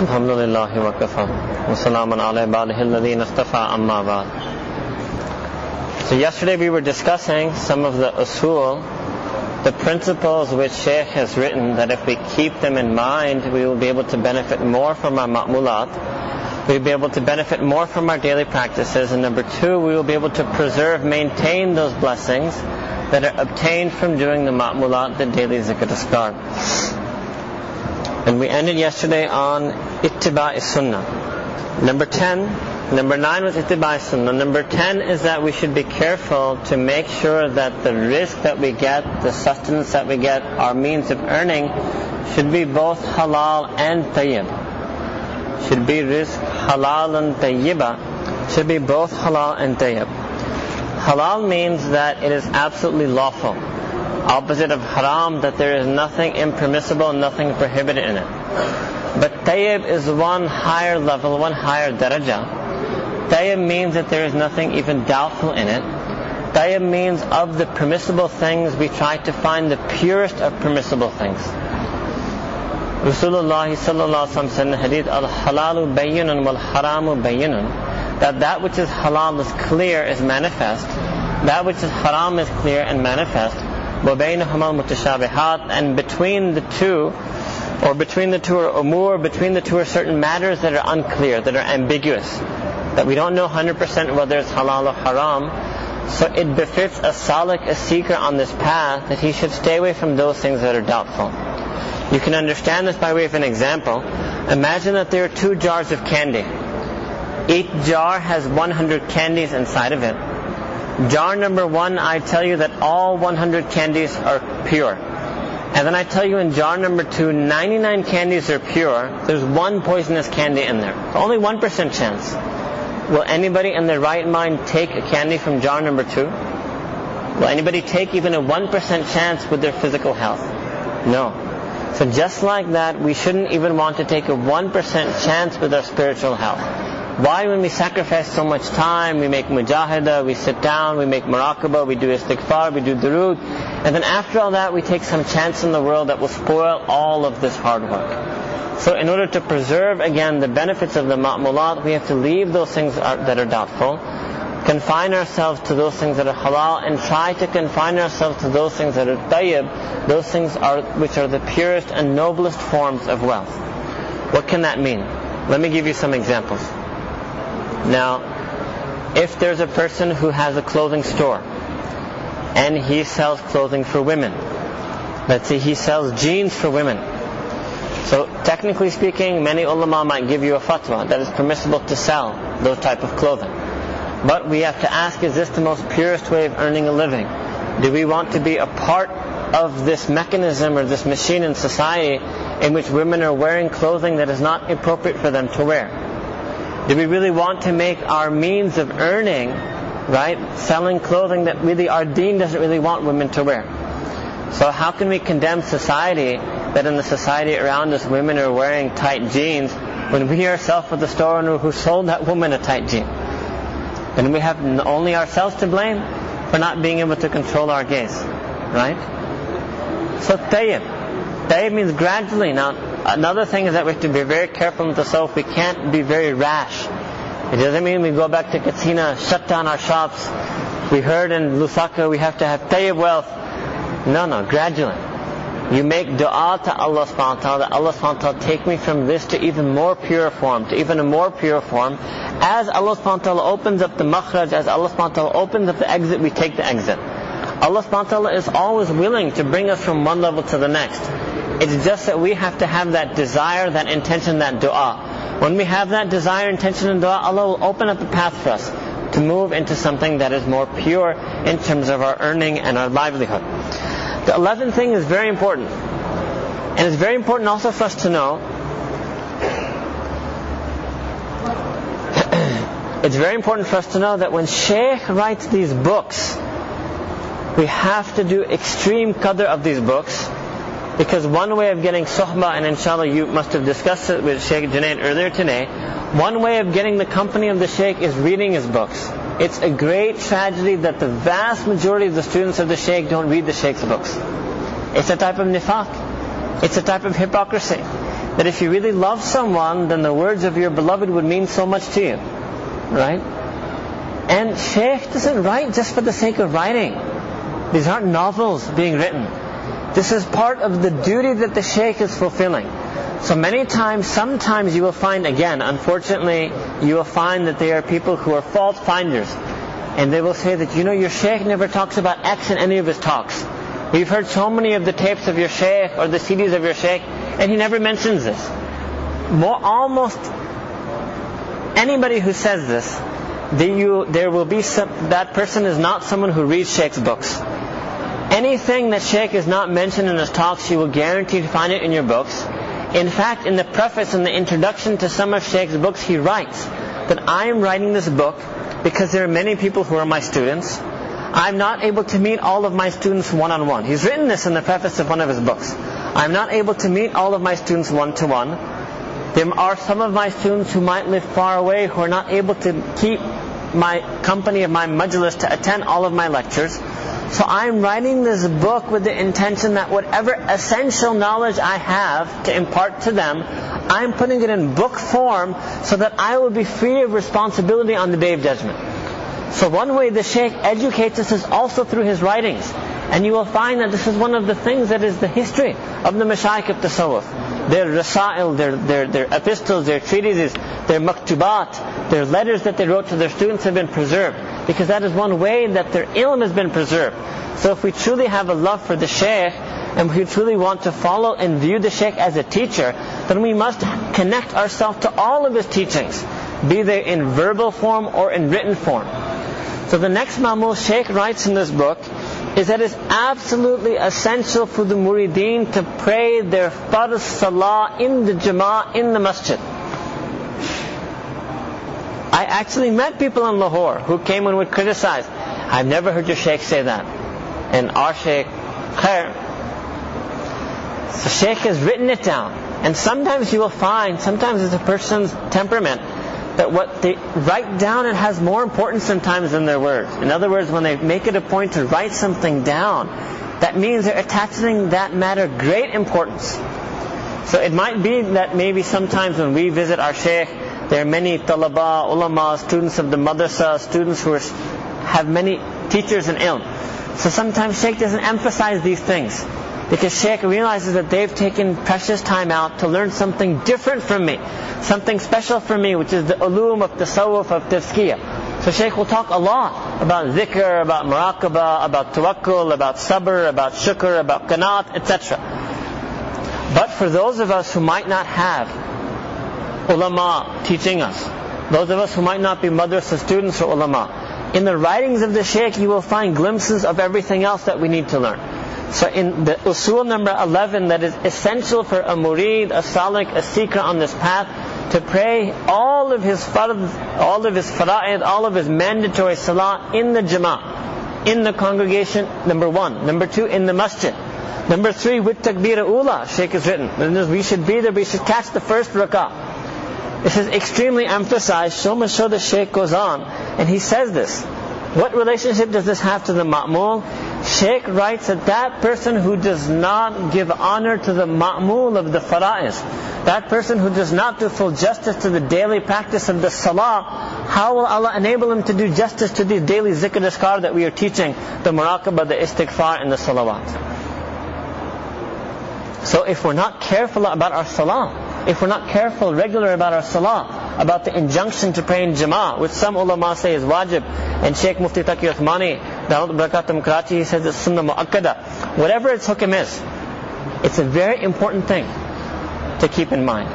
الحمد لله وكفى وسلام على عباده الذين اصطفى أما بعد So yesterday we were discussing some of the usul, the principles which Shaykh has written that if we keep them in mind we will be able to benefit more from our ma'mulat, we'll be able to benefit more from our daily practices, and number two, we will be able to preserve, maintain those blessings that are obtained from doing the ma'mulat, the daily zikr ascar. And we ended yesterday on ittiba' is sunnah. Number 10, number 9 was ittiba' sunnah. Number 10 is that we should be careful to make sure that the rizq that we get, the sustenance that we get, our means of earning should be both halal and tayyib. Should be rizq halal and tayyiba. Should be both halal and tayyib. Halal means that it is absolutely lawful. Opposite of haram, that there is nothing impermissible, nothing prohibited in it. But tayyib is one higher level, one higher daraja. Tayyib means that there is nothing even doubtful in it. Tayyib means of the permissible things, we try to find the purest of permissible things. Rasulullah sallallahu wasallam said in the hadith, al-halalu bayyinun wal-haramu bayyinun that that which is halal is clear, is manifest. That which is haram is clear and manifest. Hamal Mutashabihat and between the two, or between the two are umur, between the two are certain matters that are unclear, that are ambiguous, that we don't know 100% whether it's halal or haram. So it befits a salik, a seeker on this path, that he should stay away from those things that are doubtful. You can understand this by way of an example. Imagine that there are two jars of candy. Each jar has 100 candies inside of it. Jar number one, I tell you that all 100 candies are pure. And then I tell you in jar number two, 99 candies are pure. There's one poisonous candy in there. Only 1% chance. Will anybody in their right mind take a candy from jar number two? Will anybody take even a 1% chance with their physical health? No. So just like that, we shouldn't even want to take a 1% chance with our spiritual health. Why when we sacrifice so much time, we make mujahada, we sit down, we make muraqabah, we do istighfar, we do durood, and then after all that we take some chance in the world that will spoil all of this hard work. So in order to preserve again the benefits of the ma'mulat, we have to leave those things that are doubtful, confine ourselves to those things that are halal, and try to confine ourselves to those things that are tayyib, those things are, which are the purest and noblest forms of wealth. What can that mean? Let me give you some examples. Now, if there's a person who has a clothing store and he sells clothing for women, let's say he sells jeans for women. So technically speaking, many ulama might give you a fatwa that it's permissible to sell those type of clothing. But we have to ask, is this the most purest way of earning a living? Do we want to be a part of this mechanism or this machine in society in which women are wearing clothing that is not appropriate for them to wear? Do we really want to make our means of earning, right, selling clothing that really our deen doesn't really want women to wear? So how can we condemn society that in the society around us women are wearing tight jeans when we ourselves were the store owner who sold that woman a tight jean? And we have only ourselves to blame for not being able to control our gaze, right? So tayyib. Tayyib means gradually. Now, Another thing is that we have to be very careful with ourselves. We can't be very rash. It doesn't mean we go back to Katsina, shut down our shops. We heard in Lusaka we have to have tayyib wealth. No, no, gradually. You make dua to Allah subhanahu wa ta'ala that Allah subhanahu wa ta'ala take me from this to even more pure form, to even a more pure form. As Allah subhanahu wa ta'ala opens up the makhraj, as Allah subhanahu wa ta'ala opens up the exit, we take the exit. Allah subhanahu wa ta'ala is always willing to bring us from one level to the next. It's just that we have to have that desire, that intention, that dua. When we have that desire, intention, and dua, Allah will open up a path for us to move into something that is more pure in terms of our earning and our livelihood. The eleventh thing is very important. And it's very important also for us to know it's very important for us to know that when Shaykh writes these books, we have to do extreme qadr of these books because one way of getting suhbah, and inshallah you must have discussed it with Sheikh Junaid earlier today, one way of getting the company of the Sheikh is reading his books. It's a great tragedy that the vast majority of the students of the Sheikh don't read the Sheikh's books. It's a type of nifaq. It's a type of hypocrisy. that if you really love someone, then the words of your beloved would mean so much to you. Right? And Sheikh doesn't write just for the sake of writing. These aren't novels being written. This is part of the duty that the Shaykh is fulfilling. So many times, sometimes you will find, again, unfortunately, you will find that there are people who are fault finders. And they will say that, you know, your Shaykh never talks about X in any of his talks. We've heard so many of the tapes of your Shaykh or the CDs of your Shaykh, and he never mentions this. More, almost anybody who says this, you, there will be some, that person is not someone who reads Shaykh's books. Anything that Shaykh is not mentioned in his talks, you will guarantee to find it in your books. In fact, in the preface and the introduction to some of Shaykh's books, he writes that I am writing this book because there are many people who are my students. I'm not able to meet all of my students one on one. He's written this in the preface of one of his books. I'm not able to meet all of my students one to one. There are some of my students who might live far away who are not able to keep my company of my majlis to attend all of my lectures. So I'm writing this book with the intention that whatever essential knowledge I have to impart to them, I'm putting it in book form so that I will be free of responsibility on the day of judgment. So one way the Shaykh educates us is also through his writings. And you will find that this is one of the things that is the history of the Mashaykh of Tasawwuf. Their rasail, their, their, their epistles, their treatises, their maktubat, their letters that they wrote to their students have been preserved because that is one way that their ilm has been preserved. So if we truly have a love for the Shaykh, and we truly want to follow and view the Shaykh as a teacher, then we must connect ourselves to all of his teachings, be they in verbal form or in written form. So the next mamul Shaykh writes in this book is that it's absolutely essential for the murideen to pray their farz salah in the jama'ah in the masjid. I actually met people in Lahore who came and would criticize. I've never heard your sheikh say that. And our sheikh, khair. So sheikh has written it down. And sometimes you will find, sometimes it's a person's temperament, that what they write down it has more importance sometimes than their words. In other words, when they make it a point to write something down, that means they're attaching that matter great importance. So it might be that maybe sometimes when we visit our sheikh, there are many talaba, ulama, students of the madrasa, students who are, have many teachers in ilm. So sometimes Sheikh doesn't emphasize these things because Sheikh realizes that they've taken precious time out to learn something different from me, something special for me, which is the ulum of tasawwuf of tazkiyah. So Sheikh will talk a lot about zikr, about muraqabah, about tawakkul, about sabr, about shukr, about qanaat, etc. But for those of us who might not have ulama teaching us. Those of us who might not be madrasa students or ulama. In the writings of the Shaykh, you will find glimpses of everything else that we need to learn. So in the usul number 11, that is essential for a murid, a salik, a seeker on this path, to pray all of his fard, all of his fara'id, all of his mandatory salah in the jama'ah, in the congregation, number one. Number two, in the masjid. Number three, with takbir ula, Shaykh has written. We should be there, we should catch the first rakah. This is extremely emphasized, so much so the Sheikh goes on, and he says this. What relationship does this have to the ma'mul? Sheikh writes that that person who does not give honor to the ma'mul of the fara'is, that person who does not do full justice to the daily practice of the salah, how will Allah enable him to do justice to the daily zikr askar that we are teaching, the muraqabah, the istighfar, and the salawat? So if we're not careful about our salah, if we're not careful, regular about our salah, about the injunction to pray in jama'ah, which some ulama say is wajib, and Sheikh Mufti Taqi Uthmani, Dawud Barakatum Karachi, he says it's sunnah mu'akkada. Whatever its hukum is, it's a very important thing to keep in mind.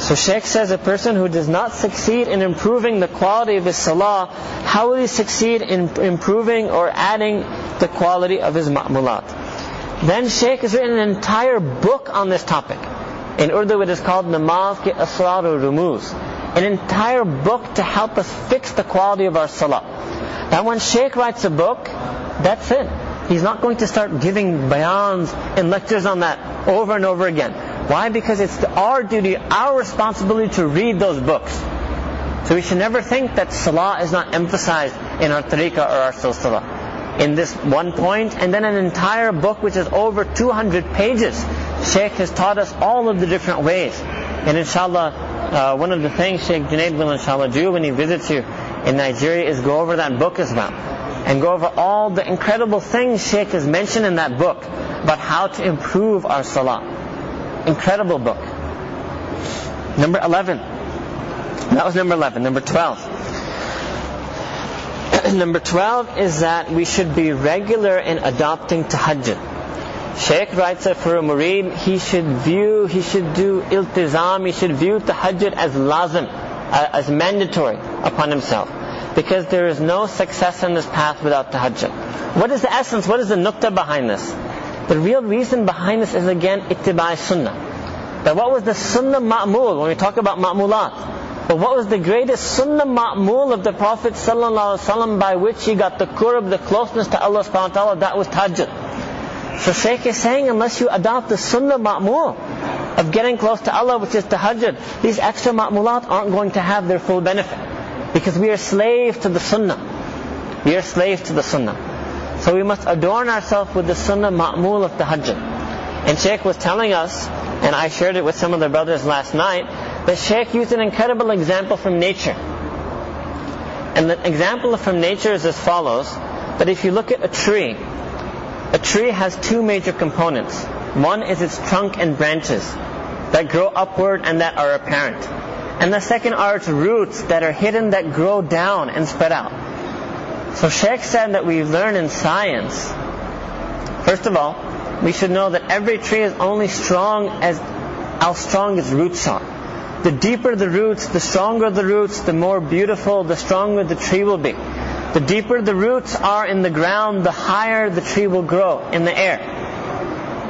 So Sheikh says a person who does not succeed in improving the quality of his salah, how will he succeed in improving or adding the quality of his ma'mulat? Then Sheikh has written an entire book on this topic. In Urdu it is called Namaz ke Asrar Rumuz. An entire book to help us fix the quality of our salah. Now when Shaykh writes a book, that's it. He's not going to start giving bayans and lectures on that over and over again. Why? Because it's our duty, our responsibility to read those books. So we should never think that salah is not emphasized in our tariqah or our silsila. In this one point, and then an entire book which is over 200 pages Sheikh has taught us all of the different ways. And inshallah, uh, one of the things Sheikh Junaid will inshallah do when he visits you in Nigeria is go over that book as well. And go over all the incredible things Sheikh has mentioned in that book about how to improve our salah. Incredible book. Number 11. That was number 11. Number 12. number 12 is that we should be regular in adopting tahajjud. Sheikh writes that for a murid, he should view, he should do iltizam, he should view tahajjud as lazim, uh, as mandatory upon himself. Because there is no success in this path without tahajjud. What is the essence, what is the nukta behind this? The real reason behind this is again ittibai sunnah. But what was the sunnah ma'mul when we talk about ma'mulat? But what was the greatest sunnah ma'mul of the Prophet ﷺ by which he got the qurb, the closeness to Allah subhanahu wa ta'ala? That was tahajjud. Shaykh is saying unless you adopt the sunnah ma'mul of getting close to Allah, which is tahajjud, these extra ma'mulat aren't going to have their full benefit. Because we are slaves to the sunnah. We are slaves to the sunnah. So we must adorn ourselves with the sunnah ma'mul of tahajjud. And Shaykh was telling us, and I shared it with some of the brothers last night, that Shaykh used an incredible example from nature. And the example from nature is as follows, that if you look at a tree, a tree has two major components. One is its trunk and branches that grow upward and that are apparent. And the second are its roots that are hidden that grow down and spread out. So Sheikh said that we learn in science, first of all, we should know that every tree is only strong as how strong its roots are. The deeper the roots, the stronger the roots, the more beautiful, the stronger the tree will be. The deeper the roots are in the ground, the higher the tree will grow in the air.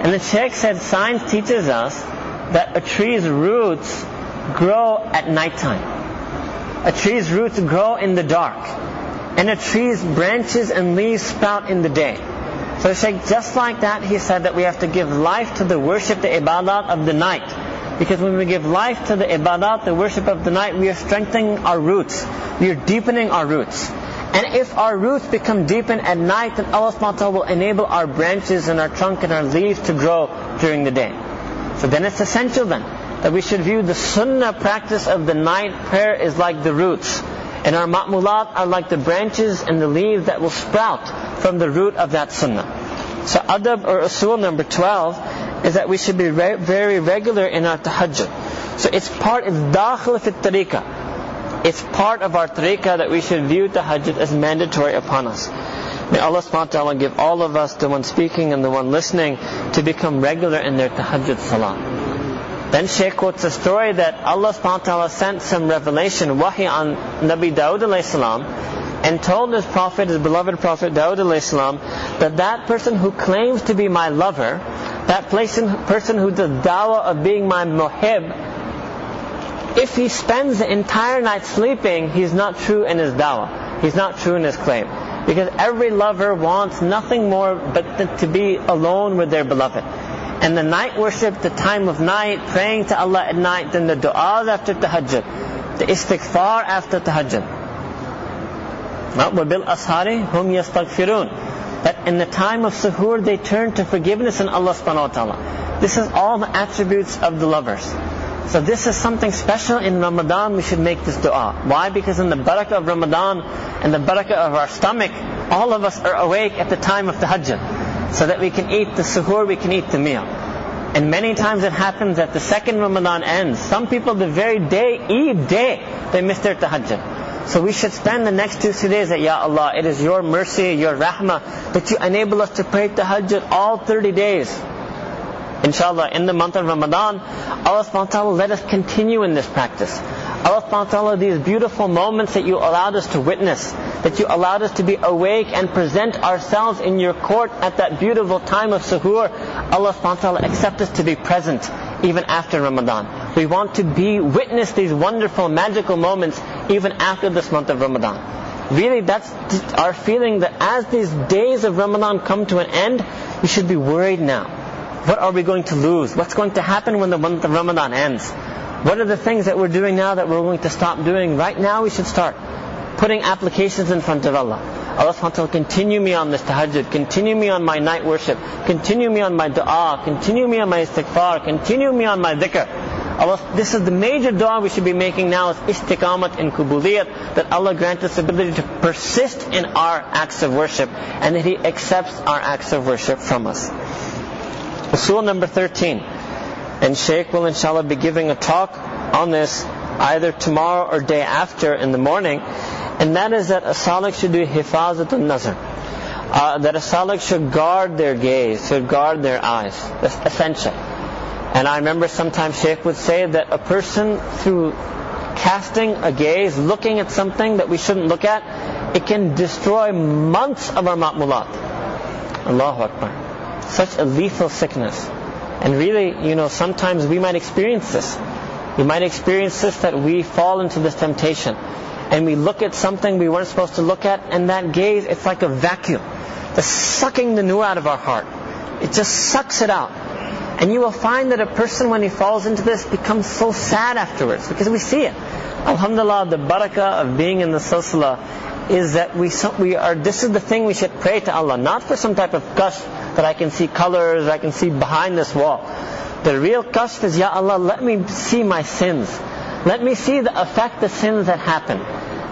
And the Sheikh said science teaches us that a tree's roots grow at nighttime. A tree's roots grow in the dark. And a tree's branches and leaves sprout in the day. So the Sheikh, just like that, he said that we have to give life to the worship, the ibadat of the night. Because when we give life to the ibadat, the worship of the night, we are strengthening our roots. We are deepening our roots. And if our roots become deepened at night, then Allah subhanahu will enable our branches and our trunk and our leaves to grow during the day. So then it's essential then that we should view the sunnah practice of the night prayer is like the roots. And our ma'mulat are like the branches and the leaves that will sprout from the root of that sunnah. So adab or usul number 12 is that we should be re- very regular in our tahajjud. So it's part, it's dakhil fit tariqah. It's part of our tariqah that we should view tahajjud as mandatory upon us. May Allah subhanahu wa ta'ala give all of us, the one speaking and the one listening, to become regular in their tahajjud salah. Then Shaykh quotes a story that Allah subhanahu wa ta'ala sent some revelation, wahi on Nabi Dawud salam, and told his prophet, his beloved prophet Dawud salam, that that person who claims to be my lover, that person who does dawah of being my muhib, if he spends the entire night sleeping, he's not true in his dawah. He's not true in his claim. Because every lover wants nothing more but to be alone with their beloved. And the night worship, the time of night, praying to Allah at night, then the du'as after tahajjud, the istighfar after tahajjud. وَبِالْأَسْهَارِ هُمْ يَسْتَغْفِرُونَ That in the time of suhoor they turn to forgiveness in Allah subhanahu wa ta'ala. This is all the attributes of the lovers. So this is something special in Ramadan. We should make this dua. Why? Because in the barakah of Ramadan and the barakah of our stomach, all of us are awake at the time of the Hajj, So that we can eat the suhoor, we can eat the meal. And many times it happens that the second Ramadan ends. Some people the very day, Eid day, they miss their tahajjud. So we should spend the next two, three days at Ya Allah. It is your mercy, your rahmah, that you enable us to pray tahajjud all 30 days inshallah, in the month of Ramadan, Allah subhanahu wa ta'ala let us continue in this practice. Allah subhanahu wa ta'ala, these beautiful moments that you allowed us to witness, that you allowed us to be awake and present ourselves in your court at that beautiful time of suhoor, Allah subhanahu wa ta'ala accept us to be present even after Ramadan. We want to be, witness these wonderful, magical moments even after this month of Ramadan. Really, that's our feeling that as these days of Ramadan come to an end, we should be worried now what are we going to lose? What's going to happen when the month of Ramadan ends? What are the things that we're doing now that we're going to stop doing? Right now we should start putting applications in front of Allah. Allah subhanahu wa ta'ala continue me on this tahajjud, continue me on my night worship, continue me on my dua, continue me on my istighfar, continue me on my dhikr. Allah, this is the major dua we should be making now is istiqamat and kubuliyat, that Allah grant us the ability to persist in our acts of worship and that He accepts our acts of worship from us. Usul number 13. And Shaykh will inshallah be giving a talk on this either tomorrow or day after in the morning. And that is that a salik should do hifazat al-nazar. Uh, that a salik should guard their gaze, should guard their eyes. That's essential. And I remember sometimes Shaykh would say that a person through casting a gaze, looking at something that we shouldn't look at, it can destroy months of our ma'mulat. Allahu Akbar. Such a lethal sickness. And really, you know, sometimes we might experience this. We might experience this that we fall into this temptation. And we look at something we weren't supposed to look at, and that gaze, it's like a vacuum. It's sucking the nur out of our heart. It just sucks it out. And you will find that a person, when he falls into this, becomes so sad afterwards because we see it. Alhamdulillah, the barakah of being in the silsila is that we, we are, this is the thing we should pray to Allah, not for some type of kashf that I can see colors, I can see behind this wall. The real kashf is, Ya Allah, let me see my sins. Let me see the effect the sins that happen.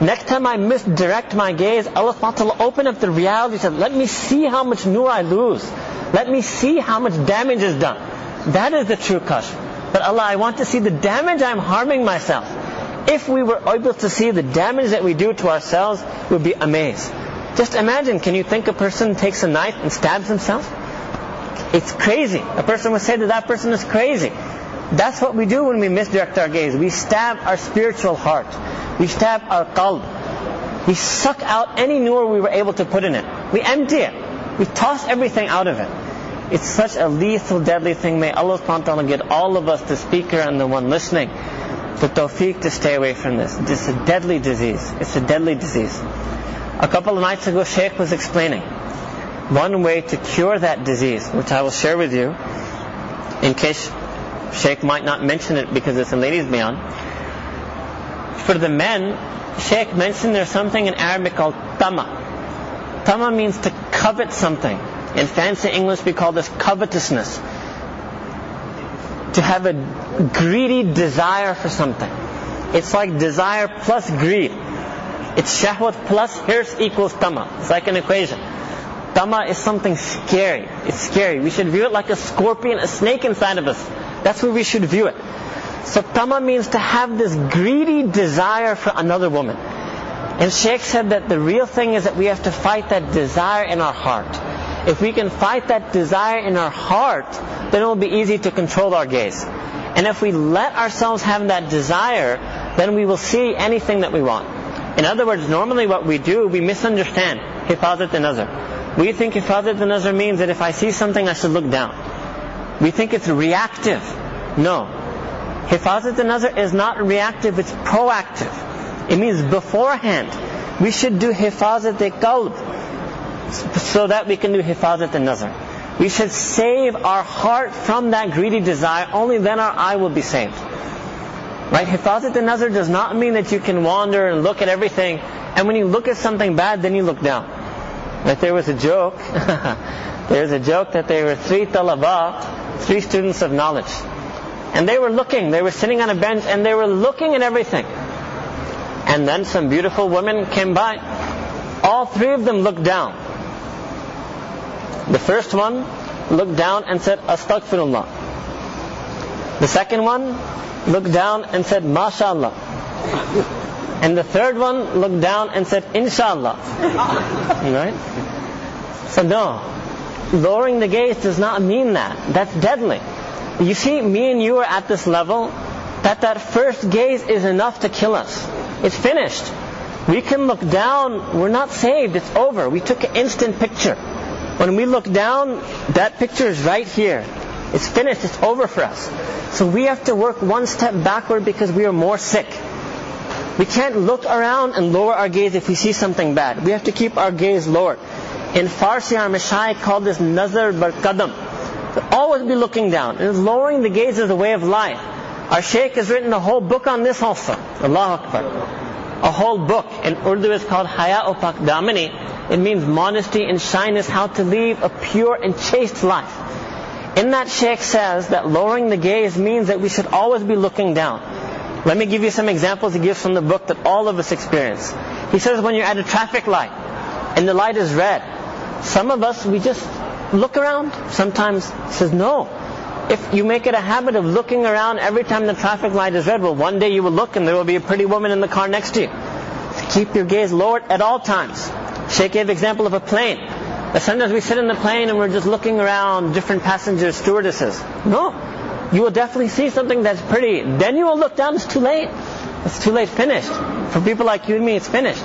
Next time I misdirect my gaze, Allah SWT open up the reality, said, let me see how much nur I lose. Let me see how much damage is done. That is the true kashf. But Allah, I want to see the damage I'm harming myself. If we were able to see the damage that we do to ourselves, we would be amazed. Just imagine, can you think a person takes a knife and stabs himself? It's crazy. A person would say that that person is crazy. That's what we do when we misdirect our gaze. We stab our spiritual heart. We stab our qalb. We suck out any nur we were able to put in it. We empty it. We toss everything out of it. It's such a lethal, deadly thing. May Allah subhanahu get all of us, the speaker and the one listening, the tawfiq to stay away from this. It's a deadly disease. It's a deadly disease. A couple of nights ago, Sheikh was explaining one way to cure that disease, which I will share with you, in case Sheikh might not mention it because it's a ladies' bayan. For the men, Sheikh mentioned there's something in Arabic called tama. Tama means to covet something. In fancy English, we call this covetousness. To have a greedy desire for something. It's like desire plus greed. It's shahwat plus hirs equals tama. It's like an equation. Tama is something scary. It's scary. We should view it like a scorpion, a snake inside of us. That's where we should view it. So tama means to have this greedy desire for another woman. And Sheikh said that the real thing is that we have to fight that desire in our heart. If we can fight that desire in our heart, then it will be easy to control our gaze. And if we let ourselves have that desire, then we will see anything that we want. In other words, normally what we do, we misunderstand hifazat and nazar. We think hifazat and nazar means that if I see something, I should look down. We think it's reactive. No. Hifazat and nazar is not reactive, it's proactive. It means beforehand. We should do hifazat qalb so that we can do hifazat and nazar. We should save our heart from that greedy desire, only then our eye will be saved. Right? Hifazat and nazar does not mean that you can wander and look at everything, and when you look at something bad, then you look down. Like there was a joke, there's a joke that there were three talaba, three students of knowledge. And they were looking, they were sitting on a bench, and they were looking at everything. And then some beautiful women came by. All three of them looked down. The first one looked down and said, Astaghfirullah. The second one looked down and said, MashaAllah. And the third one looked down and said, Inshallah. right? So no. Lowering the gaze does not mean that. That's deadly. You see, me and you are at this level that that first gaze is enough to kill us. It's finished. We can look down, we're not saved, it's over. We took an instant picture. When we look down, that picture is right here. It's finished, it's over for us. So we have to work one step backward because we are more sick. We can't look around and lower our gaze if we see something bad. We have to keep our gaze lowered. In Farsi, our Mashai called this nazar bar qadam. Always be looking down. And lowering the gaze is a way of life. Our Shaykh has written a whole book on this also. Allah Akbar. A whole book in Urdu is called Haya Pak Damani. It means modesty and shyness, how to live a pure and chaste life. In that Sheikh says that lowering the gaze means that we should always be looking down. Let me give you some examples he gives from the book that all of us experience. He says when you're at a traffic light and the light is red, some of us, we just look around. Sometimes he says no. If you make it a habit of looking around every time the traffic light is red, well one day you will look and there will be a pretty woman in the car next to you. Keep your gaze lowered at all times. Sheikh gave example of a plane. That sometimes we sit in the plane and we're just looking around different passengers, stewardesses. No. You will definitely see something that's pretty. Then you will look down, it's too late. It's too late, finished. For people like you and me, it's finished.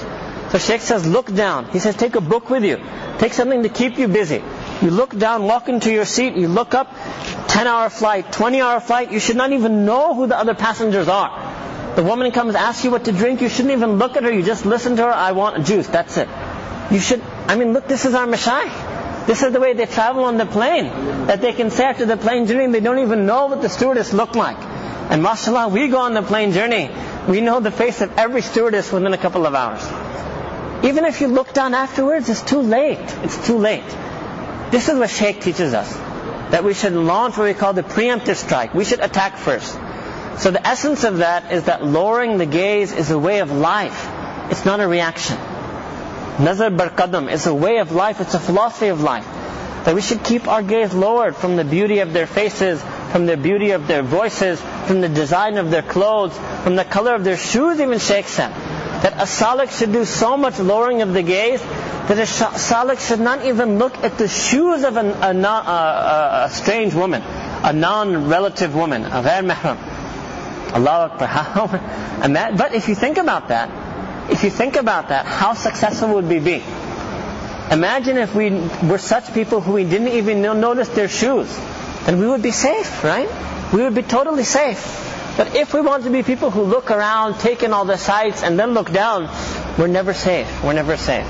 So Sheikh says, look down. He says, take a book with you. Take something to keep you busy. You look down, walk into your seat, you look up, 10 hour flight, 20 hour flight, you should not even know who the other passengers are. The woman comes, asks you what to drink, you shouldn't even look at her, you just listen to her, I want a juice, that's it. You should, I mean, look, this is our Mashayikh. This is the way they travel on the plane. That they can say after the plane journey, they don't even know what the stewardess looked like. And mashallah, we go on the plane journey, we know the face of every stewardess within a couple of hours. Even if you look down afterwards, it's too late. It's too late. This is what Sheikh teaches us. That we should launch what we call the preemptive strike. We should attack first. So the essence of that is that lowering the gaze is a way of life. It's not a reaction. Nazar bar qadam is a way of life, it's a philosophy of life. That we should keep our gaze lowered from the beauty of their faces, from the beauty of their voices, from the design of their clothes, from the color of their shoes, even Sheikh said. That a salik should do so much lowering of the gaze that a salik should not even look at the shoes of an, a, a, a, strange woman, a non-relative woman, a ghair mahram. Allah Akbar. But if you think about that, if you think about that, how successful would we be? Imagine if we were such people who we didn't even notice their shoes. Then we would be safe, right? We would be totally safe. But if we want to be people who look around, take in all the sights, and then look down, we're never safe. We're never safe.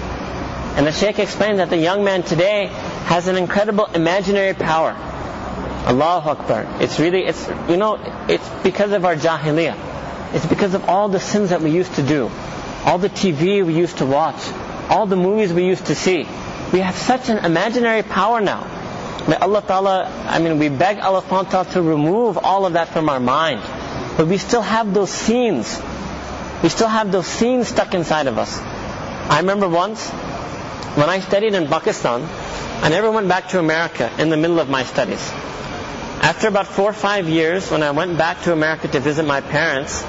And the Shaykh explained that the young man today has an incredible imaginary power. Allahu Akbar. It's really, it's, you know, it's because of our jahiliyyah. It's because of all the sins that we used to do all the TV we used to watch, all the movies we used to see. We have such an imaginary power now. May Allah Ta'ala, I mean, we beg Allah Ta'ala to remove all of that from our mind. But we still have those scenes. We still have those scenes stuck inside of us. I remember once, when I studied in Pakistan, I never went back to America in the middle of my studies. After about four or five years, when I went back to America to visit my parents,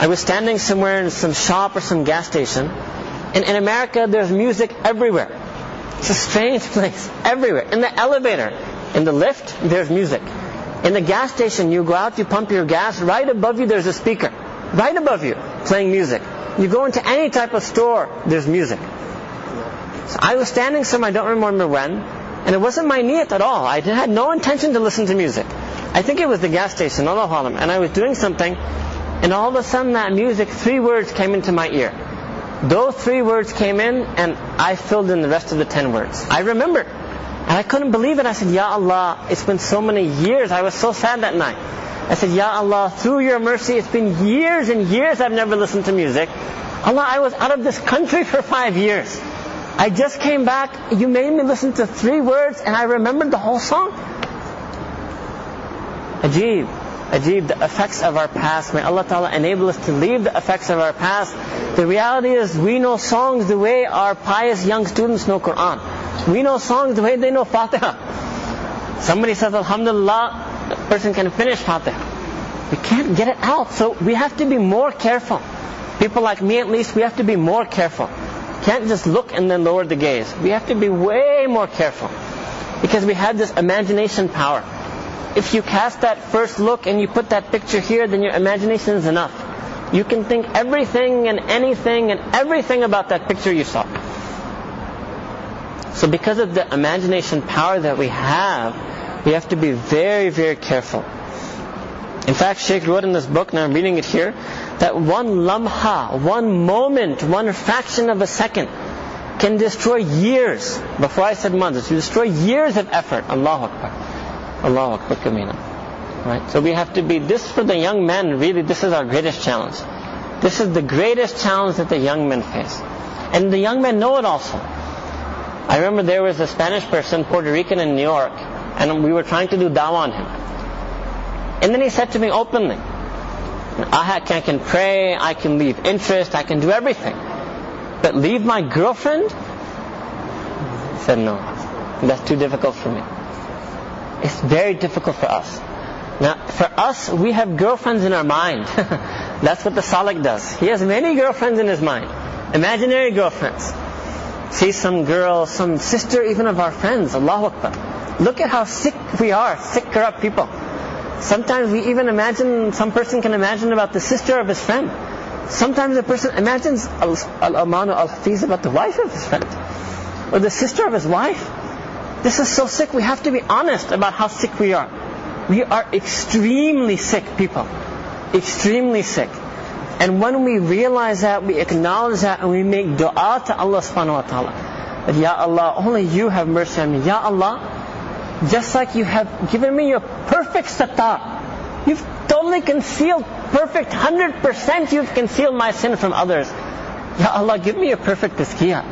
I was standing somewhere in some shop or some gas station, and in America there's music everywhere. It's a strange place, everywhere. In the elevator, in the lift, there's music. In the gas station, you go out, you pump your gas, right above you there's a speaker. Right above you, playing music. You go into any type of store, there's music. So I was standing somewhere, I don't remember when, and it wasn't my niyat at all. I had no intention to listen to music. I think it was the gas station, Allah and I was doing something, and all of a sudden that music, three words came into my ear. Those three words came in and I filled in the rest of the ten words. I remember. And I couldn't believe it. I said, Ya Allah, it's been so many years. I was so sad that night. I said, Ya Allah, through your mercy, it's been years and years I've never listened to music. Allah, I was out of this country for five years. I just came back. You made me listen to three words and I remembered the whole song. Ajib. Ajib, the effects of our past. May Allah Ta'ala enable us to leave the effects of our past. The reality is we know songs the way our pious young students know Quran. We know songs the way they know Fatiha. Somebody says Alhamdulillah, the person can finish Fatiha. We can't get it out, so we have to be more careful. People like me at least, we have to be more careful. Can't just look and then lower the gaze. We have to be way more careful. Because we have this imagination power if you cast that first look and you put that picture here, then your imagination is enough. You can think everything and anything and everything about that picture you saw. So because of the imagination power that we have, we have to be very, very careful. In fact, Sheikh wrote in this book, and I'm reading it here, that one lamha, one moment, one fraction of a second can destroy years. Before I said months, to destroy years of effort. Allahu Akbar. Allahu Akbar Kamina. Right? So we have to be, this for the young men, really, this is our greatest challenge. This is the greatest challenge that the young men face. And the young men know it also. I remember there was a Spanish person, Puerto Rican in New York, and we were trying to do dawah on him. And then he said to me openly, I can pray, I can leave interest, I can do everything. But leave my girlfriend? He said, no. That's too difficult for me. It's very difficult for us. Now, for us, we have girlfriends in our mind. That's what the Salik does. He has many girlfriends in his mind. Imaginary girlfriends. See some girl, some sister even of our friends. Allahu Akbar. Look at how sick we are, sick corrupt people. Sometimes we even imagine, some person can imagine about the sister of his friend. Sometimes a person imagines al-amanu al-hafiz about the wife of his friend. Or the sister of his wife. This is so sick. We have to be honest about how sick we are. We are extremely sick people. Extremely sick. And when we realize that, we acknowledge that, and we make dua to Allah subhanahu wa ta'ala. That, Ya Allah, only you have mercy on me. Ya Allah, just like you have given me your perfect satar. You've totally concealed, perfect, 100% you've concealed my sin from others. Ya Allah, give me a perfect tazkiyah.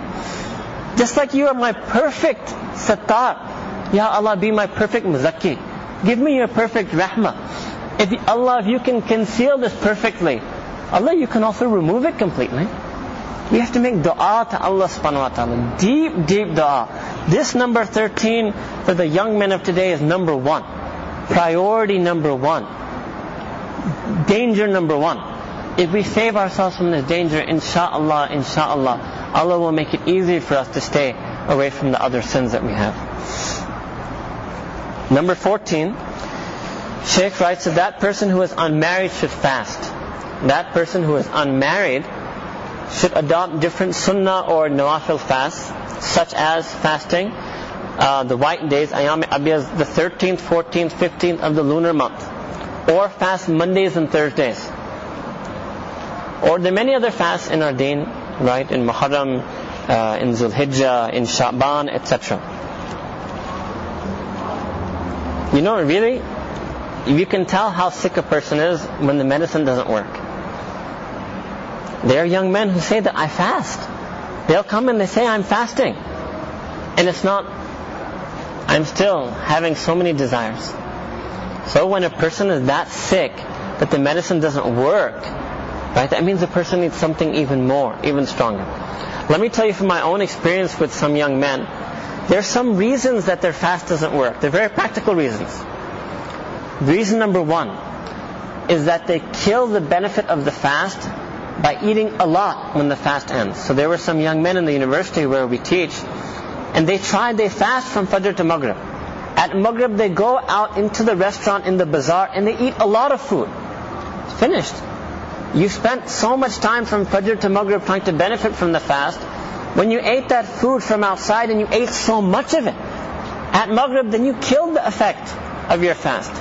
Just like you are my perfect satar. Ya Allah, be my perfect muzakki. Give me your perfect rahmah. If Allah, if you can conceal this perfectly, Allah, you can also remove it completely. We have to make dua to Allah subhanahu wa ta'ala. Deep, deep dua. This number 13 for the young men of today is number one. Priority number one. Danger number one. If we save ourselves from this danger, insha'Allah, insha'Allah, Allah will make it easy for us to stay away from the other sins that we have. Number 14, Sheikh writes that that person who is unmarried should fast. That person who is unmarried should adopt different sunnah or nawafil fasts, such as fasting uh, the white days, ayam abiyaz, the 13th, 14th, 15th of the lunar month, or fast Mondays and Thursdays. Or there are many other fasts in our deen, right, in Muharram, uh, in Zulhijjah, in Sha'ban, etc. You know, really, you can tell how sick a person is when the medicine doesn't work. There are young men who say that I fast. They'll come and they say I'm fasting. And it's not, I'm still having so many desires. So when a person is that sick that the medicine doesn't work, right, that means the person needs something even more, even stronger. Let me tell you from my own experience with some young men, there are some reasons that their fast doesn't work. They're very practical reasons. Reason number one is that they kill the benefit of the fast by eating a lot when the fast ends. So there were some young men in the university where we teach, and they tried, they fast from Fajr to Maghrib. At Maghrib, they go out into the restaurant in the bazaar and they eat a lot of food. It's finished. You spent so much time from Fajr to Maghrib trying to benefit from the fast. When you ate that food from outside and you ate so much of it, at Maghrib, then you killed the effect of your fast.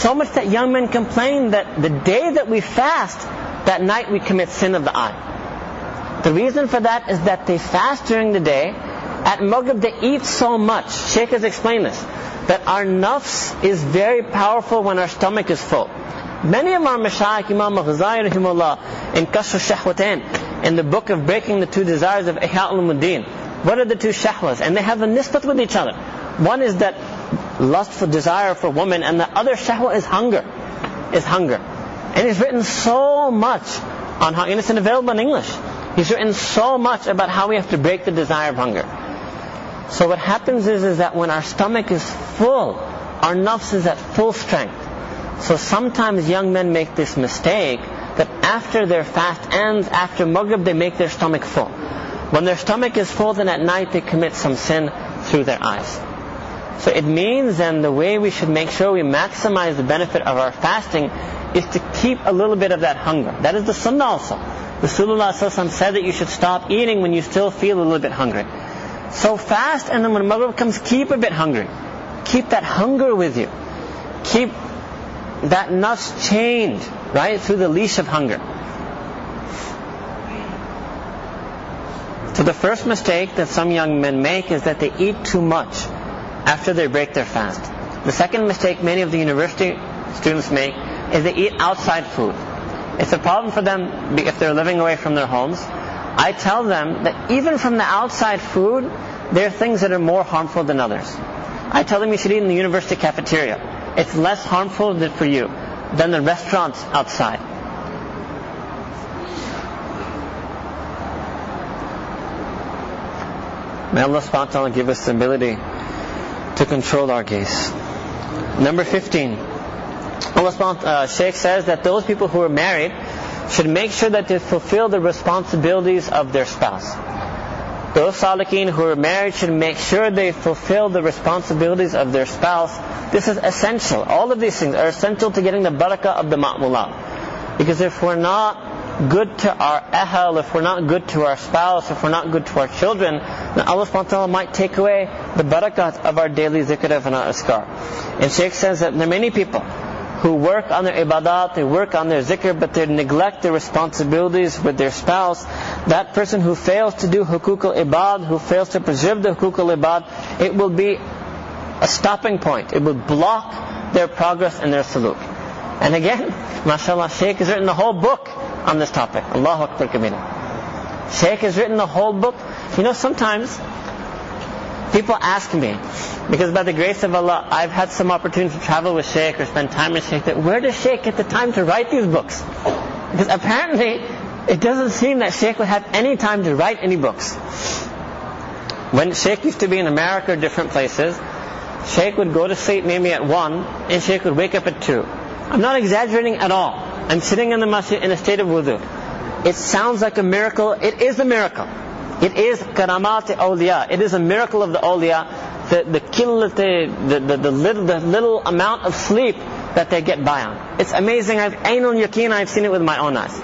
So much that young men complain that the day that we fast, that night we commit sin of the eye. The reason for that is that they fast during the day. At Maghrib they eat so much. Sheikh has explained this. That our nafs is very powerful when our stomach is full. Many of our mashayikh, Imam al-Ghazali rahimahullah, in Kasr Shahwatain, in the book of Breaking the Two Desires of Ihya Ulumuddin, what are the two shahwas? And they have a nisbat with each other. One is that lustful desire for woman, and the other shahwa is hunger. Is hunger. And he's written so much on how, and it's available in English. He's written so much about how we have to break the desire of hunger. So what happens is, is that when our stomach is full, our nafs is at full strength. So sometimes young men make this mistake that after their fast ends, after Maghrib, they make their stomach full. When their stomach is full, then at night they commit some sin through their eyes. So it means then the way we should make sure we maximize the benefit of our fasting is to keep a little bit of that hunger. That is the sunnah also. Rasulullah said that you should stop eating when you still feel a little bit hungry. So fast and then when Maghrib comes, keep a bit hungry. Keep that hunger with you. Keep that nafs chained, right, through the leash of hunger. So the first mistake that some young men make is that they eat too much after they break their fast. The second mistake many of the university students make is they eat outside food. It's a problem for them if they're living away from their homes. I tell them that even from the outside food, there are things that are more harmful than others. I tell them you should eat in the university cafeteria. It's less harmful for you than the restaurants outside. May Allah subhanahu wa ta'ala give us the ability to control our gaze. Number 15. Allah subhanahu uh, Shaykh says that those people who are married should make sure that they fulfill the responsibilities of their spouse. Those salikin who are married should make sure they fulfill the responsibilities of their spouse. This is essential. All of these things are essential to getting the barakah of the ma'mulat. Because if we're not good to our ahal, if we're not good to our spouse, if we're not good to our children, then Allah subhanahu might take away the barakat of our daily zikr and our askar. And Shaykh says that there are many people who work on their ibadat, they work on their zikr, but they neglect their responsibilities with their spouse. That person who fails to do hukuk al-ibad, who fails to preserve the hukuk al-ibad, it will be a stopping point. It will block their progress and their saluk. And again, mashallah, Shaykh has written the whole book on this topic. Allahu Akbar Kabira. Shaykh has written the whole book. You know, sometimes people ask me, because by the grace of Allah, I've had some opportunity to travel with Shaykh or spend time with Shaykh, that where does Shaykh get the time to write these books? Because apparently, it doesn't seem that Shaykh would have any time to write any books. When Shaykh used to be in America or different places, Shaykh would go to sleep maybe at 1, and Shaykh would wake up at 2. I'm not exaggerating at all. I'm sitting in the masjid in a state of wudu. It sounds like a miracle. It is a miracle. It is karamat awliya. It is a miracle of the awliya. The the the, the, the, little, the little amount of sleep that they get by on. It's amazing. I've ainul yaqeen. I've seen it with my own eyes.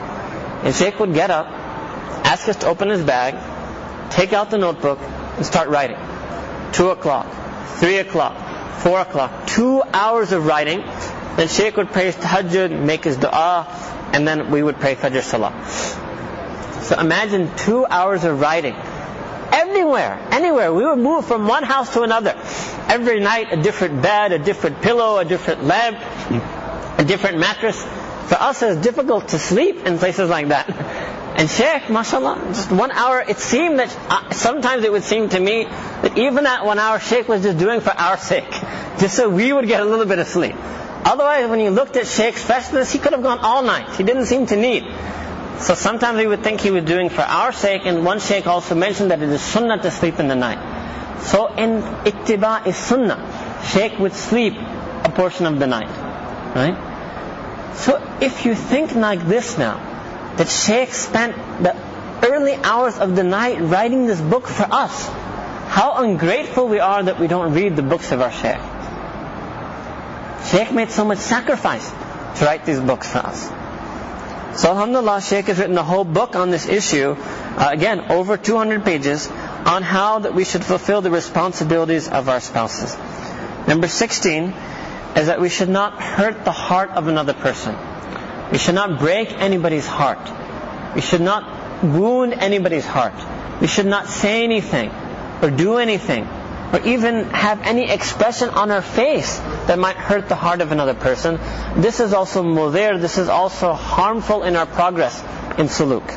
And Sheikh would get up, ask us to open his bag, take out the notebook, and start writing. Two o'clock, three o'clock, four o'clock, two hours of writing then Shaykh would pray tahajjud, make his dua, and then we would pray Fajr Salah. So imagine two hours of riding. Everywhere, anywhere. We would move from one house to another. Every night, a different bed, a different pillow, a different lamp, a different mattress. For us, it's difficult to sleep in places like that. And Shaykh, mashallah, just one hour, it seemed that, uh, sometimes it would seem to me that even that one hour Shaykh was just doing for our sake. Just so we would get a little bit of sleep. Otherwise, when you looked at Sheikh's freshness, he could have gone all night. He didn't seem to need. So sometimes we would think he was doing for our sake, and one Sheikh also mentioned that it is sunnah to sleep in the night. So in ittiba is sunnah. Sheikh would sleep a portion of the night. Right? So if you think like this now, that Sheikh spent the early hours of the night writing this book for us, how ungrateful we are that we don't read the books of our Sheikh. Sheikh made so much sacrifice to write these books for us. So Alhamdulillah, Sheikh has written a whole book on this issue, uh, again, over 200 pages, on how that we should fulfill the responsibilities of our spouses. Number 16 is that we should not hurt the heart of another person. We should not break anybody's heart. We should not wound anybody's heart. We should not say anything or do anything or even have any expression on our face that might hurt the heart of another person. This is also mudhir, this is also harmful in our progress in suluk.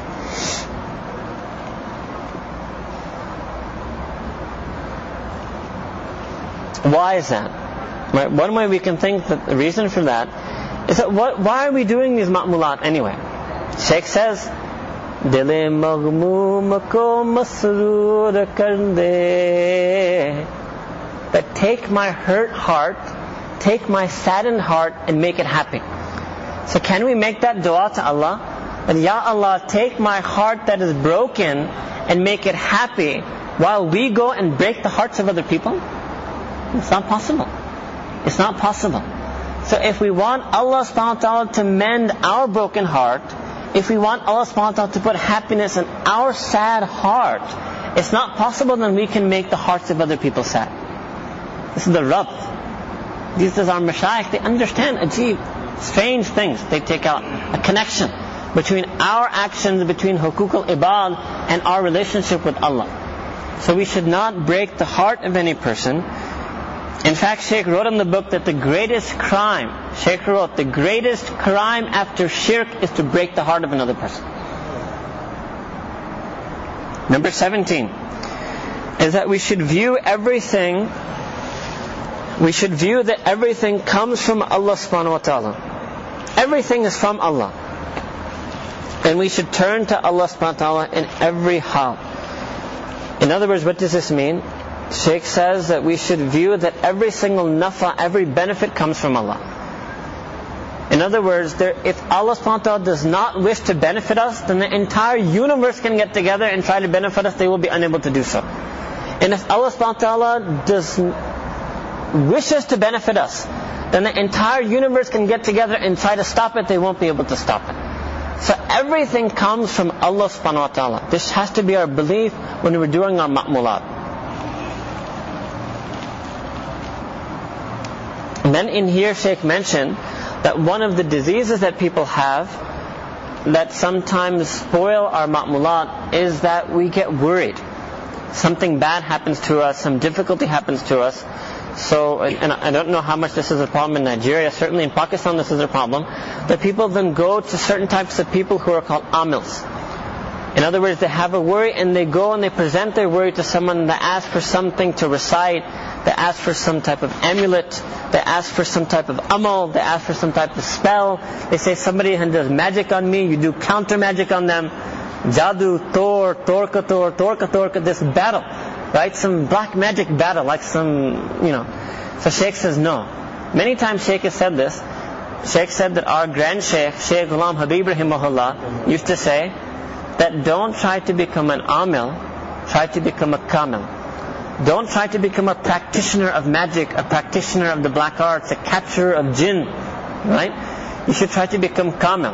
Why is that? Right? One way we can think that the reason for that is that what, why are we doing these ma'mulat anyway? Sheikh says, Dile maghmoom ko That take my hurt heart take my saddened heart and make it happy. So can we make that dua to Allah? And Ya Allah, take my heart that is broken and make it happy while we go and break the hearts of other people? It's not possible. It's not possible. So if we want Allah subhanahu wa ta'ala to mend our broken heart, if we want Allah subhanahu wa ta'ala to put happiness in our sad heart, it's not possible then we can make the hearts of other people sad. This is the rub. These are our mashayikh, they understand ajib, strange things they take out. A connection between our actions, between hukuk al-ibad and our relationship with Allah. So we should not break the heart of any person. In fact, Sheikh wrote in the book that the greatest crime Sheikh wrote, the greatest crime after shirk is to break the heart of another person. Number 17 is that we should view everything, we should view that everything comes from Allah subhanahu wa ta'ala. Everything is from Allah. And we should turn to Allah subhanahu wa ta'ala in every hal. In other words, what does this mean? Sheikh says that we should view that every single nafa, every benefit comes from Allah. In other words, there, if Allah subhanahu does not wish to benefit us, then the entire universe can get together and try to benefit us, they will be unable to do so. And if Allah subhanahu does wishes to benefit us, then the entire universe can get together and try to stop it, they won't be able to stop it. So everything comes from Allah subhanahu wa ta'ala. This has to be our belief when we're doing our ma'mulat. And then in here Sheikh mentioned that one of the diseases that people have that sometimes spoil our ma'mulat is that we get worried. Something bad happens to us, some difficulty happens to us. So, and I don't know how much this is a problem in Nigeria, certainly in Pakistan this is a problem, that people then go to certain types of people who are called amils. In other words, they have a worry and they go and they present their worry to someone that asks for something to recite they ask for some type of amulet. They ask for some type of amal. They ask for some type of spell. They say somebody does magic on me. You do counter magic on them. Jadu, Thor, Torka, Thor, Torka, Torka. This battle, right? Some black magic battle, like some, you know. So Sheikh says no. Many times Sheikh has said this. Sheikh said that our grand Sheikh, Sheikh Ghulam Habib Rahimahullah, used to say that don't try to become an amil, try to become a kamil. Don't try to become a practitioner of magic, a practitioner of the black arts, a catcher of jinn, right? You should try to become kamil.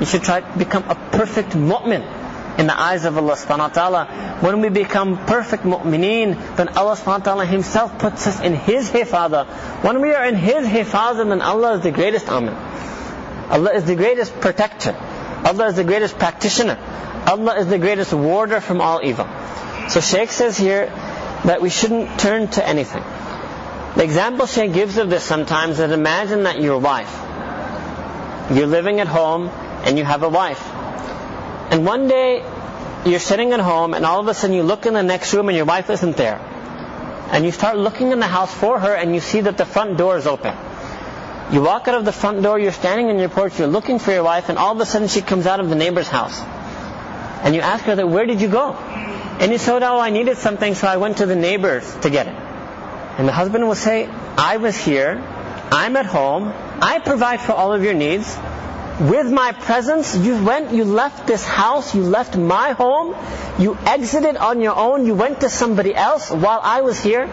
You should try to become a perfect mu'min in the eyes of Allah subhanahu wa ta'ala. When we become perfect mu'mineen, then Allah subhanahu wa ta'ala Himself puts us in His hifada. When we are in His hifada, then Allah is the greatest amin. Allah is the greatest protector. Allah is the greatest practitioner. Allah is the greatest warder from all evil. So Shaykh says here, that we shouldn't turn to anything. The example she gives of this sometimes is imagine that your wife, you're living at home and you have a wife. And one day you're sitting at home and all of a sudden you look in the next room and your wife isn't there. And you start looking in the house for her and you see that the front door is open. You walk out of the front door, you're standing on your porch, you're looking for your wife, and all of a sudden she comes out of the neighbor's house. And you ask her that, where did you go? And he said, oh, I needed something, so I went to the neighbors to get it. And the husband will say, I was here, I'm at home, I provide for all of your needs. With my presence, you went, you left this house, you left my home, you exited on your own, you went to somebody else while I was here.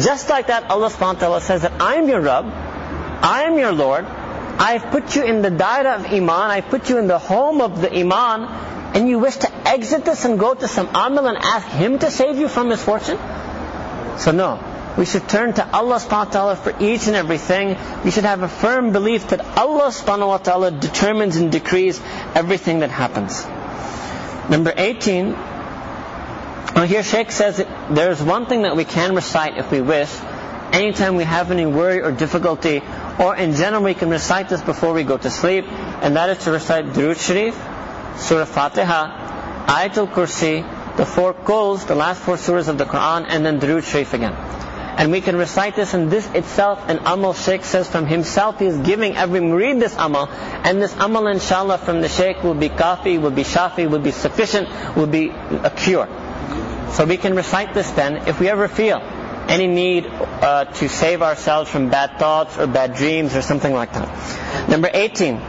Just like that, Allah subhanahu wa ta'ala says that I am your Rabb, I am your Lord, I have put you in the daira of Iman, I've put you in the home of the Iman, and you wish to exit this and go to some amil and ask him to save you from misfortune? So no. We should turn to Allah subhanahu wa ta'ala for each and everything. We should have a firm belief that Allah subhanahu wa ta'ala determines and decrees everything that happens. Number 18, well here Sheikh says that there's one thing that we can recite if we wish. Anytime we have any worry or difficulty, or in general we can recite this before we go to sleep, and that is to recite Durood Sharif, Surah Fatiha, Ayatul Kursi, the four quls, the last four surahs of the Quran, and then Durood Sharif again. And we can recite this, and this itself, an amal Sheikh says from himself, he is giving every murid this amal, and this amal inshallah from the Sheikh will be kafi, will be shafi, will be sufficient, will be a cure. So we can recite this then, if we ever feel any need uh, to save ourselves from bad thoughts or bad dreams or something like that. Number 18.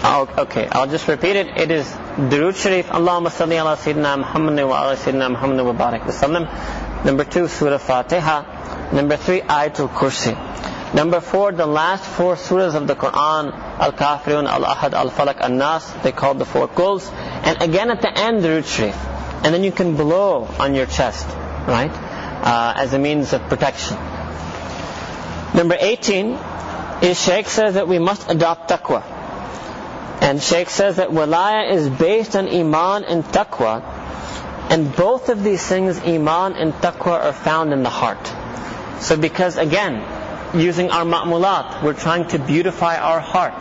Oh, okay, I'll just repeat it. It is Durood Sharif, Allahumma salli ala Sayyidina Muhammad wa ala Sayyidina Muhammad wa barak wasallam. Number two, Surah Fatiha. Number three, Ayatul Kursi. Number four, the last four surahs of the Quran, Al-Kafirun, Al-Ahad, Al-Falaq, Al-Nas, they called the four quls. And again at the end, Durood Sharif. And then you can blow on your chest, right? Uh, as a means of protection. Number 18 is Shaykh says that we must adopt taqwa. And Sheikh says that walaya is based on iman and taqwa. And both of these things, iman and taqwa, are found in the heart. So because again, using our ma'mulat. We're trying to beautify our heart.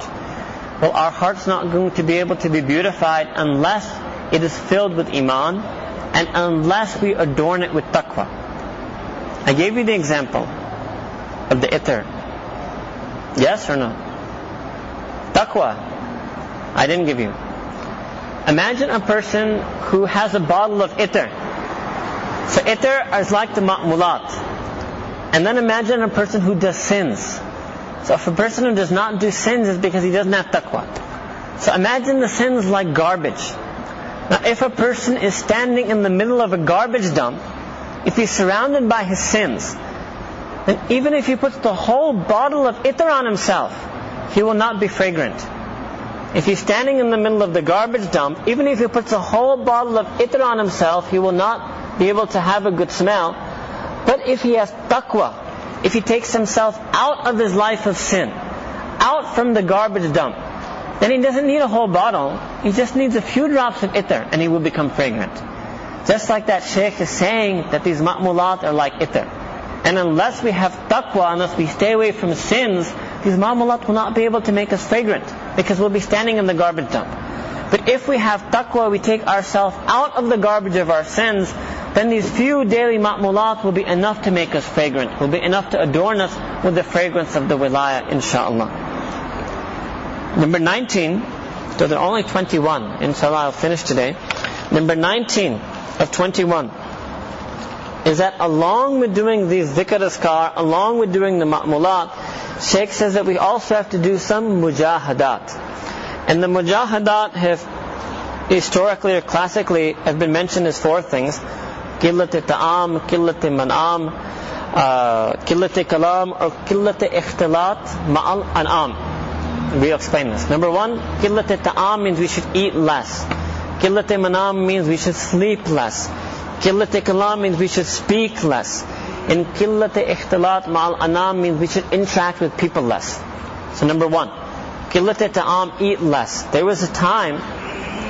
Well, our heart's not going to be able to be beautified unless it is filled with iman and unless we adorn it with taqwa. I gave you the example of the itar. Yes or no? Taqwa. I didn't give you. Imagine a person who has a bottle of itar. So itar is like the ma'mulat. And then imagine a person who does sins. So if a person who does not do sins is because he doesn't have taqwa. So imagine the sins like garbage. Now if a person is standing in the middle of a garbage dump, if he's surrounded by his sins, then even if he puts the whole bottle of itar on himself, he will not be fragrant. If he's standing in the middle of the garbage dump, even if he puts a whole bottle of itar on himself, he will not be able to have a good smell. But if he has taqwa, if he takes himself out of his life of sin, out from the garbage dump, then he doesn't need a whole bottle. He just needs a few drops of itar and he will become fragrant. Just like that sheikh is saying that these ma'mulat are like itar. And unless we have taqwa, unless we stay away from sins, these ma'mulat will not be able to make us fragrant because we'll be standing in the garbage dump. But if we have taqwa, we take ourselves out of the garbage of our sins, then these few daily ma'mulat will be enough to make us fragrant, will be enough to adorn us with the fragrance of the wilayah, inshaAllah. Number 19, so there are only 21, inshallah I'll finish today. Number 19 of 21 is that along with doing the zikr askar, along with doing the ma'mulat, Sheikh says that we also have to do some mujahadat. And the mujahadat have historically or classically have been mentioned as four things. Killat ta'am, killat man'am, killat uh, kalam, or killat ikhtilat ma'al an'am. We'll explain this. Number one, killat ta'am means we should eat less. Killat man'am means we should sleep less. Qillat kalam means we should speak less. And killate ikhtilat ma'al anam means we should interact with people less. So number one, killate ta'am, eat less. There was a time,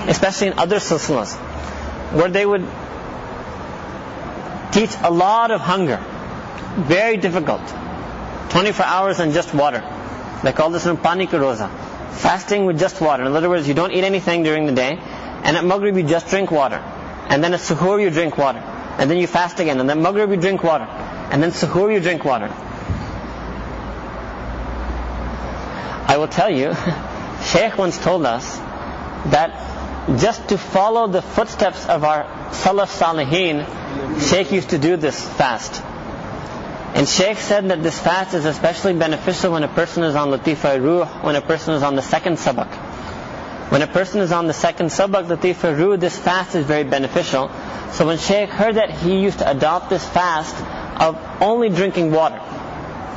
especially in other silsilas, where they would teach a lot of hunger. Very difficult. 24 hours and just water. They call this one pani roza. Fasting with just water. In other words, you don't eat anything during the day, and at Maghrib you just drink water. And then at Suhoor you drink water. And then you fast again. And then Maghrib you drink water. And then Suhoor you drink water. I will tell you, Shaykh once told us that just to follow the footsteps of our Salaf Salihin, Sheikh used to do this fast. And Sheikh said that this fast is especially beneficial when a person is on Latifa Ruh, when a person is on the second sabak. When a person is on the second sabak, Latifa Ruh, this fast is very beneficial. So when Sheikh heard that, he used to adopt this fast of only drinking water.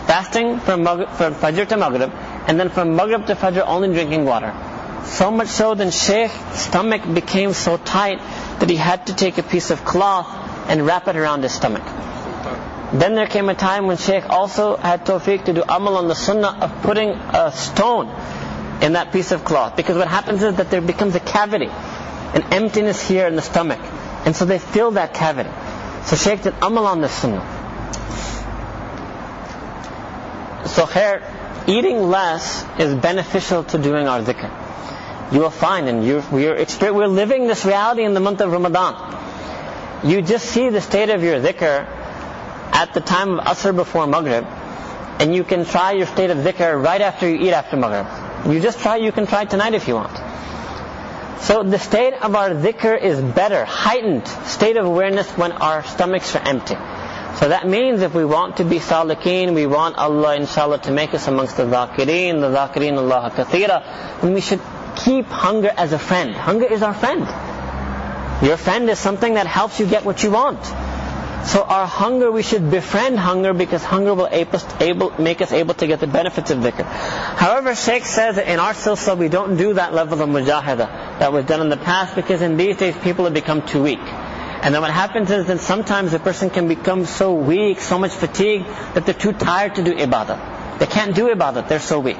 Fasting from, from Fajr to Maghrib, and then from Maghrib to Fajr only drinking water. So much so that Sheikh's stomach became so tight that he had to take a piece of cloth and wrap it around his stomach. Then there came a time when Sheikh also had tawfiq to do amal on the sunnah of putting a stone in that piece of cloth. Because what happens is that there becomes a cavity, an emptiness here in the stomach. And so they fill that cavity. So Sheikh did amal on the sunnah. So here, eating less is beneficial to doing our dhikr. You will find, and you're, we're, we're living this reality in the month of Ramadan. You just see the state of your dhikr at the time of Asr before Maghrib, and you can try your state of dhikr right after you eat after Maghrib. You just try, you can try tonight if you want. So the state of our dhikr is better, heightened state of awareness when our stomachs are empty. So that means if we want to be salikeen, we want Allah inshallah to make us amongst the dhakireen, the dhakireen Allah kathira, then we should keep hunger as a friend. Hunger is our friend. Your friend is something that helps you get what you want. So our hunger, we should befriend hunger because hunger will able, make us able to get the benefits of dhikr. However, Sheikh says that in our silsila we don't do that level of mujahada that was done in the past because in these days people have become too weak. And then what happens is that sometimes a person can become so weak, so much fatigued, that they're too tired to do ibadah. They can't do ibadah, they're so weak.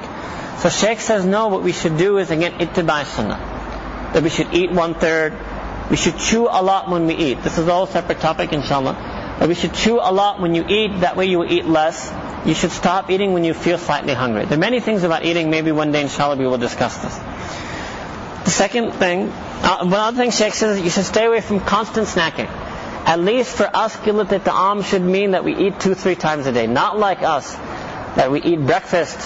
So Sheikh says no, what we should do is again ittibai sunnah. That we should eat one third, we should chew a lot when we eat. This is all a separate topic inshallah. That we should chew a lot when you eat, that way you will eat less. You should stop eating when you feel slightly hungry. There are many things about eating, maybe one day inshallah we will discuss this. The second thing, uh, one other thing Sheikh says, you should stay away from constant snacking. At least for us, kilat ta'am should mean that we eat two, three times a day. Not like us, that we eat breakfast,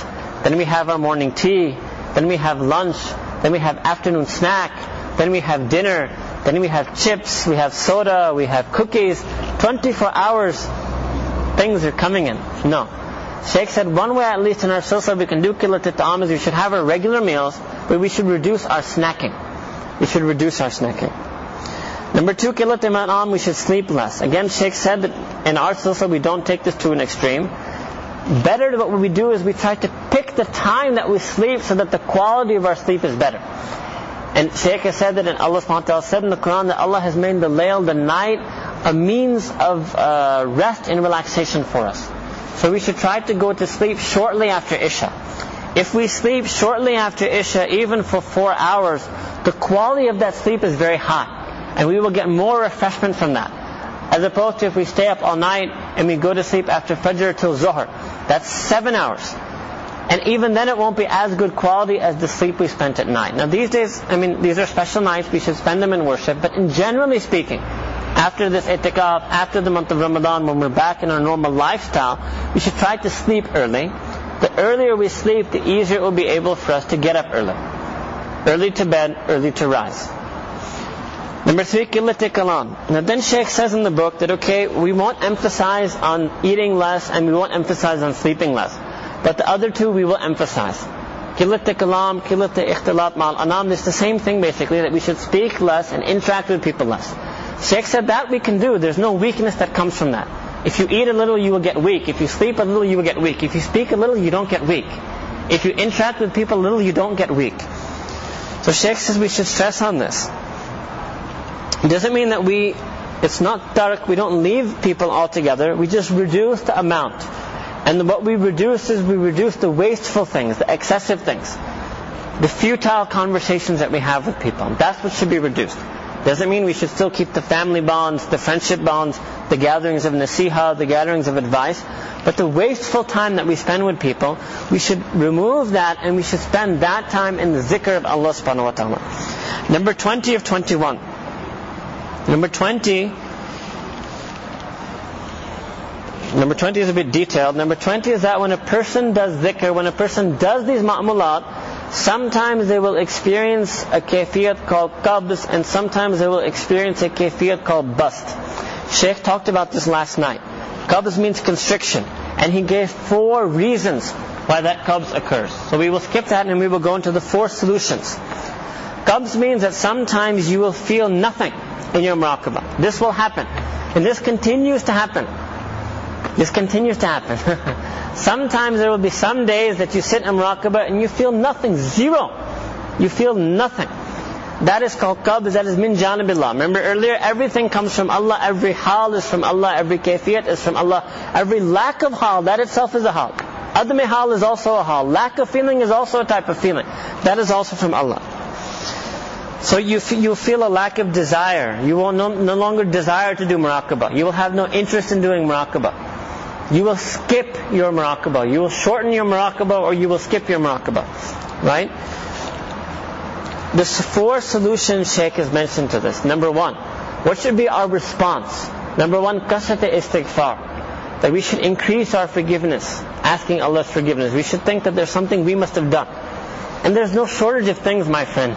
then we have our morning tea, then we have lunch, then we have afternoon snack, then we have dinner, then we have chips, we have soda, we have cookies. 24 hours, things are coming in. No. Sheikh said one way at least in our silsila we can do kilat ta'am is we should have our regular meals, but we should reduce our snacking. We should reduce our snacking. Number two, kilat ta'am, we should sleep less. Again, Sheikh said that in our silsila we don't take this to an extreme. Better what we do is we try to pick the time that we sleep so that the quality of our sleep is better. And Shaykh said that, and Allah ta'ala said in the Quran that Allah has made the layl, the night, a means of uh, rest and relaxation for us. So we should try to go to sleep shortly after Isha. If we sleep shortly after Isha, even for four hours, the quality of that sleep is very high. And we will get more refreshment from that. As opposed to if we stay up all night and we go to sleep after Fajr till Zuhr. That's seven hours. And even then it won't be as good quality as the sleep we spent at night. Now these days, I mean, these are special nights, we should spend them in worship, but generally speaking, after this itikaf, after the month of Ramadan, when we're back in our normal lifestyle, we should try to sleep early. The earlier we sleep, the easier it will be able for us to get up early. Early to bed, early to rise. Number three, qillati kalam. Now then Sheikh says in the book that okay, we won't emphasize on eating less and we won't emphasize on sleeping less. But the other two we will emphasize. Kilat kalam, kilat ikhtilat mal anam, it's the same thing basically, that we should speak less and interact with people less. Sheikh said that we can do. There's no weakness that comes from that. If you eat a little, you will get weak. If you sleep a little, you will get weak. If you speak a little, you don't get weak. If you interact with people a little, you don't get weak. So Sheikh says we should stress on this. It doesn't mean that we, it's not dark, we don't leave people altogether, we just reduce the amount. And what we reduce is we reduce the wasteful things, the excessive things, the futile conversations that we have with people. That's what should be reduced. Doesn't mean we should still keep the family bonds, the friendship bonds, the gatherings of nasiha, the gatherings of advice. But the wasteful time that we spend with people, we should remove that and we should spend that time in the zikr of Allah subhanahu wa ta'ala. Number 20 of 21. Number 20 Number 20 is a bit detailed. Number 20 is that when a person does dhikr, when a person does these ma'mulat, sometimes they will experience a kayfiyat called qabs, and sometimes they will experience a kayfiyat called bust. Sheikh talked about this last night. Qabs means constriction, and he gave four reasons why that qabs occurs. So we will skip that and we will go into the four solutions. Qabs means that sometimes you will feel nothing in your muraqabah. This will happen. And this continues to happen. This continues to happen. Sometimes there will be some days that you sit in muraqabah and you feel nothing, zero. You feel nothing. That is called qabz, that is min janabillah. Remember earlier, everything comes from Allah, every hal is from Allah, every kayfiyat is from Allah. Every lack of hal, that itself is a hal. Adam hal is also a hal. Lack of feeling is also a type of feeling. That is also from Allah. So you, you feel a lack of desire. You will no, no longer desire to do muraqabah. You will have no interest in doing muraqabah you will skip your muraqabah. You will shorten your muraqabah or you will skip your muraqabah. Right? The four solutions Sheikh has mentioned to this. Number one, what should be our response? Number one, kasrat istighfar. That we should increase our forgiveness, asking Allah's forgiveness. We should think that there's something we must have done. And there's no shortage of things, my friend.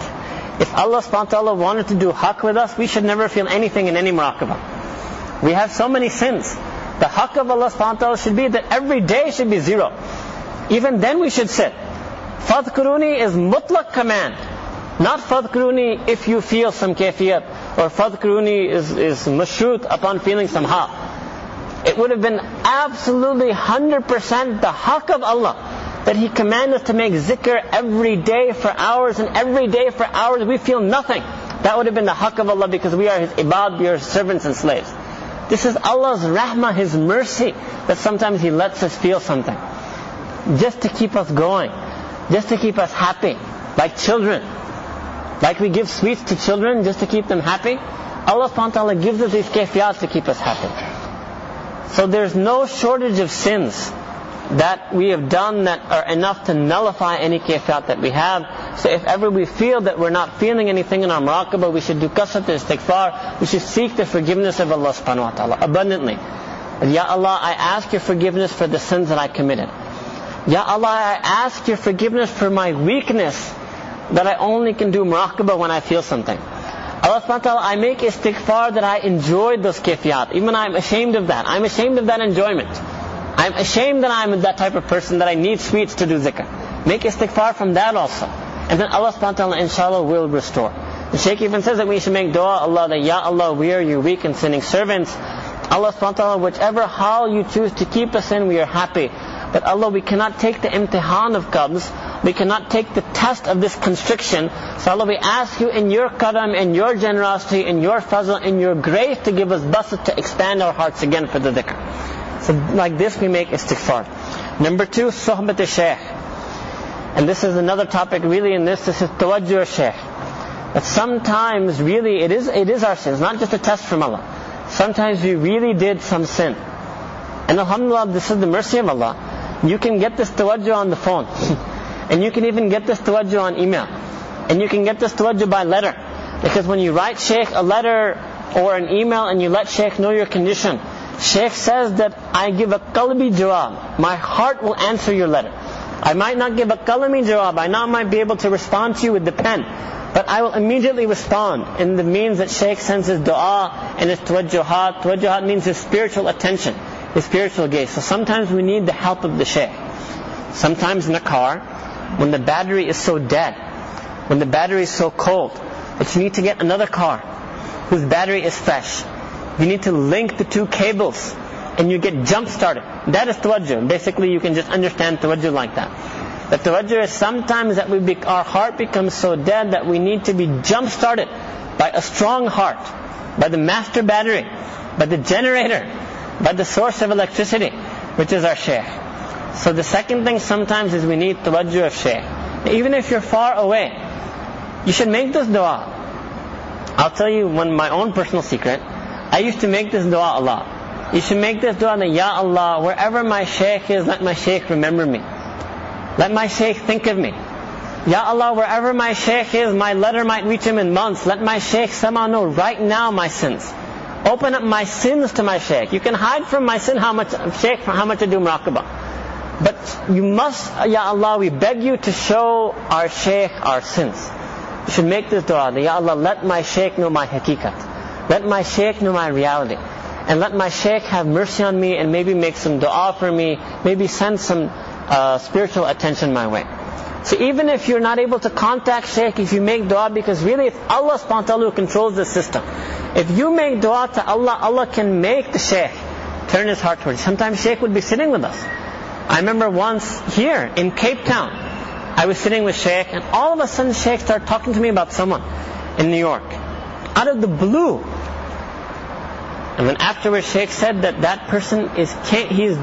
If Allah subhanahu wa ta'ala wanted to do haqq with us, we should never feel anything in any muraqabah. We have so many sins. The haqq of Allah subhanahu should be that every day should be zero. Even then we should sit. Fadkuruni is mutlaq command. Not fadkuruni if you feel some kafiyat. Or fadkuruni is, is mashrut upon feeling some ha. It would have been absolutely 100% the haqq of Allah that He commanded us to make zikr every day for hours and every day for hours we feel nothing. That would have been the haqq of Allah because we are His ibad, we are His servants and slaves. This is Allah's rahmah, His mercy, that sometimes He lets us feel something. Just to keep us going. Just to keep us happy. Like children. Like we give sweets to children just to keep them happy. Allah subhanahu wa ta'ala gives us these kayfiyat to keep us happy. So there's no shortage of sins that we have done that are enough to nullify any kayfiyat that we have. So if ever we feel that we're not feeling anything in our muraqabah, we should do kasrat istighfar. We should seek the forgiveness of Allah subhanahu wa ta'ala abundantly. Ya Allah, I ask your forgiveness for the sins that I committed. Ya Allah, I ask your forgiveness for my weakness that I only can do muraqabah when I feel something. Allah subhanahu wa ta'ala, I make istighfar that I enjoyed those kayfiyat. Even I'm ashamed of that. I'm ashamed of that enjoyment. I'm ashamed that I'm that type of person that I need sweets to do zikr. Make istighfar from that also. And then Allah subhanahu wa ta'ala inshallah will restore. The Shaykh even says that we should make dua Allah that Ya Allah we are your weak and sinning servants. Allah subhanahu wa ta'ala whichever hal you choose to keep us in we are happy. But Allah we cannot take the imtihan of qabs. We cannot take the test of this constriction. So Allah we ask you in your karam, in your generosity, in your fazl, in your grace to give us basit to expand our hearts again for the dhikr. So like this we make istighfar. Number two, suhbat shaykh. And this is another topic really in this, this is tawajjuh shaykh. That sometimes really it is, it is our sins, not just a test from Allah. Sometimes we really did some sin. And alhamdulillah, this is the mercy of Allah. You can get this tawajjuh on the phone. and you can even get this tawajjuh on email. And you can get this tawajjuh by letter. Because when you write shaykh a letter or an email and you let shaykh know your condition, Sheikh says that I give a qalbi jawab. My heart will answer your letter. I might not give a kalami jawab. I not might be able to respond to you with the pen. But I will immediately respond in the means that Sheikh sends his dua and his tawajjuhat. Tawajjuhat means his spiritual attention, his spiritual gaze. So sometimes we need the help of the Sheikh. Sometimes in a car, when the battery is so dead, when the battery is so cold, that you need to get another car whose battery is fresh you need to link the two cables and you get jump started. That is tawajjuh. Basically, you can just understand tawajjuh like that. The tawajjuh is sometimes that we be, our heart becomes so dead that we need to be jump started by a strong heart, by the master battery, by the generator, by the source of electricity, which is our shaykh. So the second thing sometimes is we need tawajjuh of shaykh. Even if you're far away, you should make this dua. I'll tell you one my own personal secret. I used to make this dua a lot. You should make this dua that, Ya Allah, wherever my shaykh is, let my shaykh remember me. Let my shaykh think of me. Ya Allah, wherever my shaykh is, my letter might reach him in months. Let my shaykh somehow know right now my sins. Open up my sins to my shaykh. You can hide from my sin how much shaykh how much to do muraqabah. But you must, Ya Allah, we beg you to show our shaykh our sins. You should make this dua. Ya Allah, let my shaykh know my hakikat. Let my shaykh know my reality. And let my shaykh have mercy on me and maybe make some dua for me, maybe send some uh, spiritual attention my way. So even if you're not able to contact shaykh, if you make dua, because really it's Allah subhanahu wa ta'ala who controls the system. If you make dua to Allah, Allah can make the shaykh turn his heart towards you. Sometimes shaykh would be sitting with us. I remember once here in Cape Town, I was sitting with shaykh and all of a sudden shaykh started talking to me about someone in New York. Out of the blue, and then afterwards Sheikh said that that person is, he's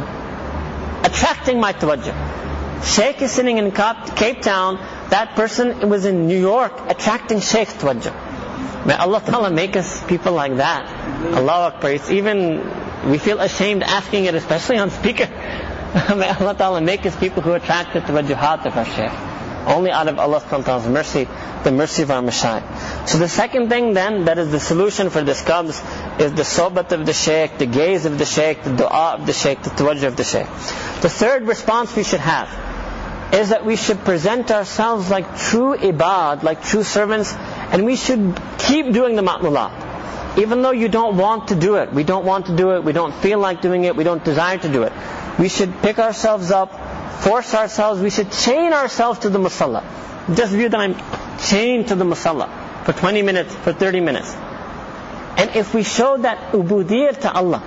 attracting my tawajjuh. Sheikh is sitting in Cape Town, that person was in New York attracting Sheikh's tawajjuh. May Allah Ta'ala make us people like that. Allah Akbar. It's even, we feel ashamed asking it, especially on speaker. May Allah Ta'ala make us people who attract the tawajjuhat of our Shaykh. Only out of Allah ta'ala's mercy, the mercy of our Mashayikh. So the second thing then, that is the solution for this comes, is the sobat of the Shaykh, the gaze of the Shaykh, the dua of the Shaykh, the tawajjuh of the Shaykh. The third response we should have is that we should present ourselves like true ibad, like true servants, and we should keep doing the ma'mulat. Even though you don't want to do it, we don't want to do it, we don't feel like doing it, we don't desire to do it. We should pick ourselves up, force ourselves, we should chain ourselves to the musalla. Just view that I'm chained to the musalla for 20 minutes, for 30 minutes. And if we show that ubudiyyah to Allah,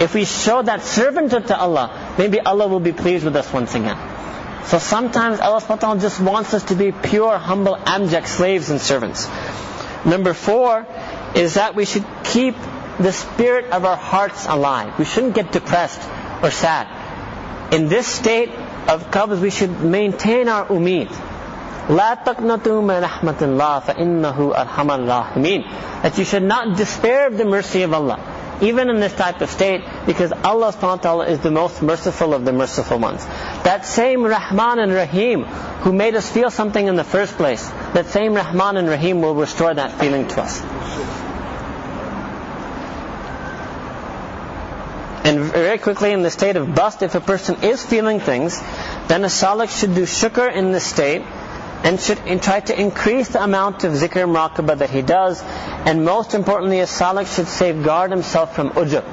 if we show that servanthood to Allah, maybe Allah will be pleased with us once again. So sometimes Allah subhanahu just wants us to be pure, humble, abject slaves and servants. Number four is that we should keep the spirit of our hearts alive. We shouldn't get depressed or sad. In this state of qabz, we should maintain our umeed. لا تقنطوا من رحمة الله فإنه أرحم الراحمين that you should not despair of the mercy of Allah even in this type of state, because Allah subhanahu wa ta'ala is the most merciful of the merciful ones. That same Rahman and Rahim who made us feel something in the first place, that same Rahman and Rahim will restore that feeling to us. And very quickly in the state of bust, if a person is feeling things, then a salik should do shukr in this state and should try to increase the amount of zikr muraqabah that he does. And most importantly, a salik should safeguard himself from ujub.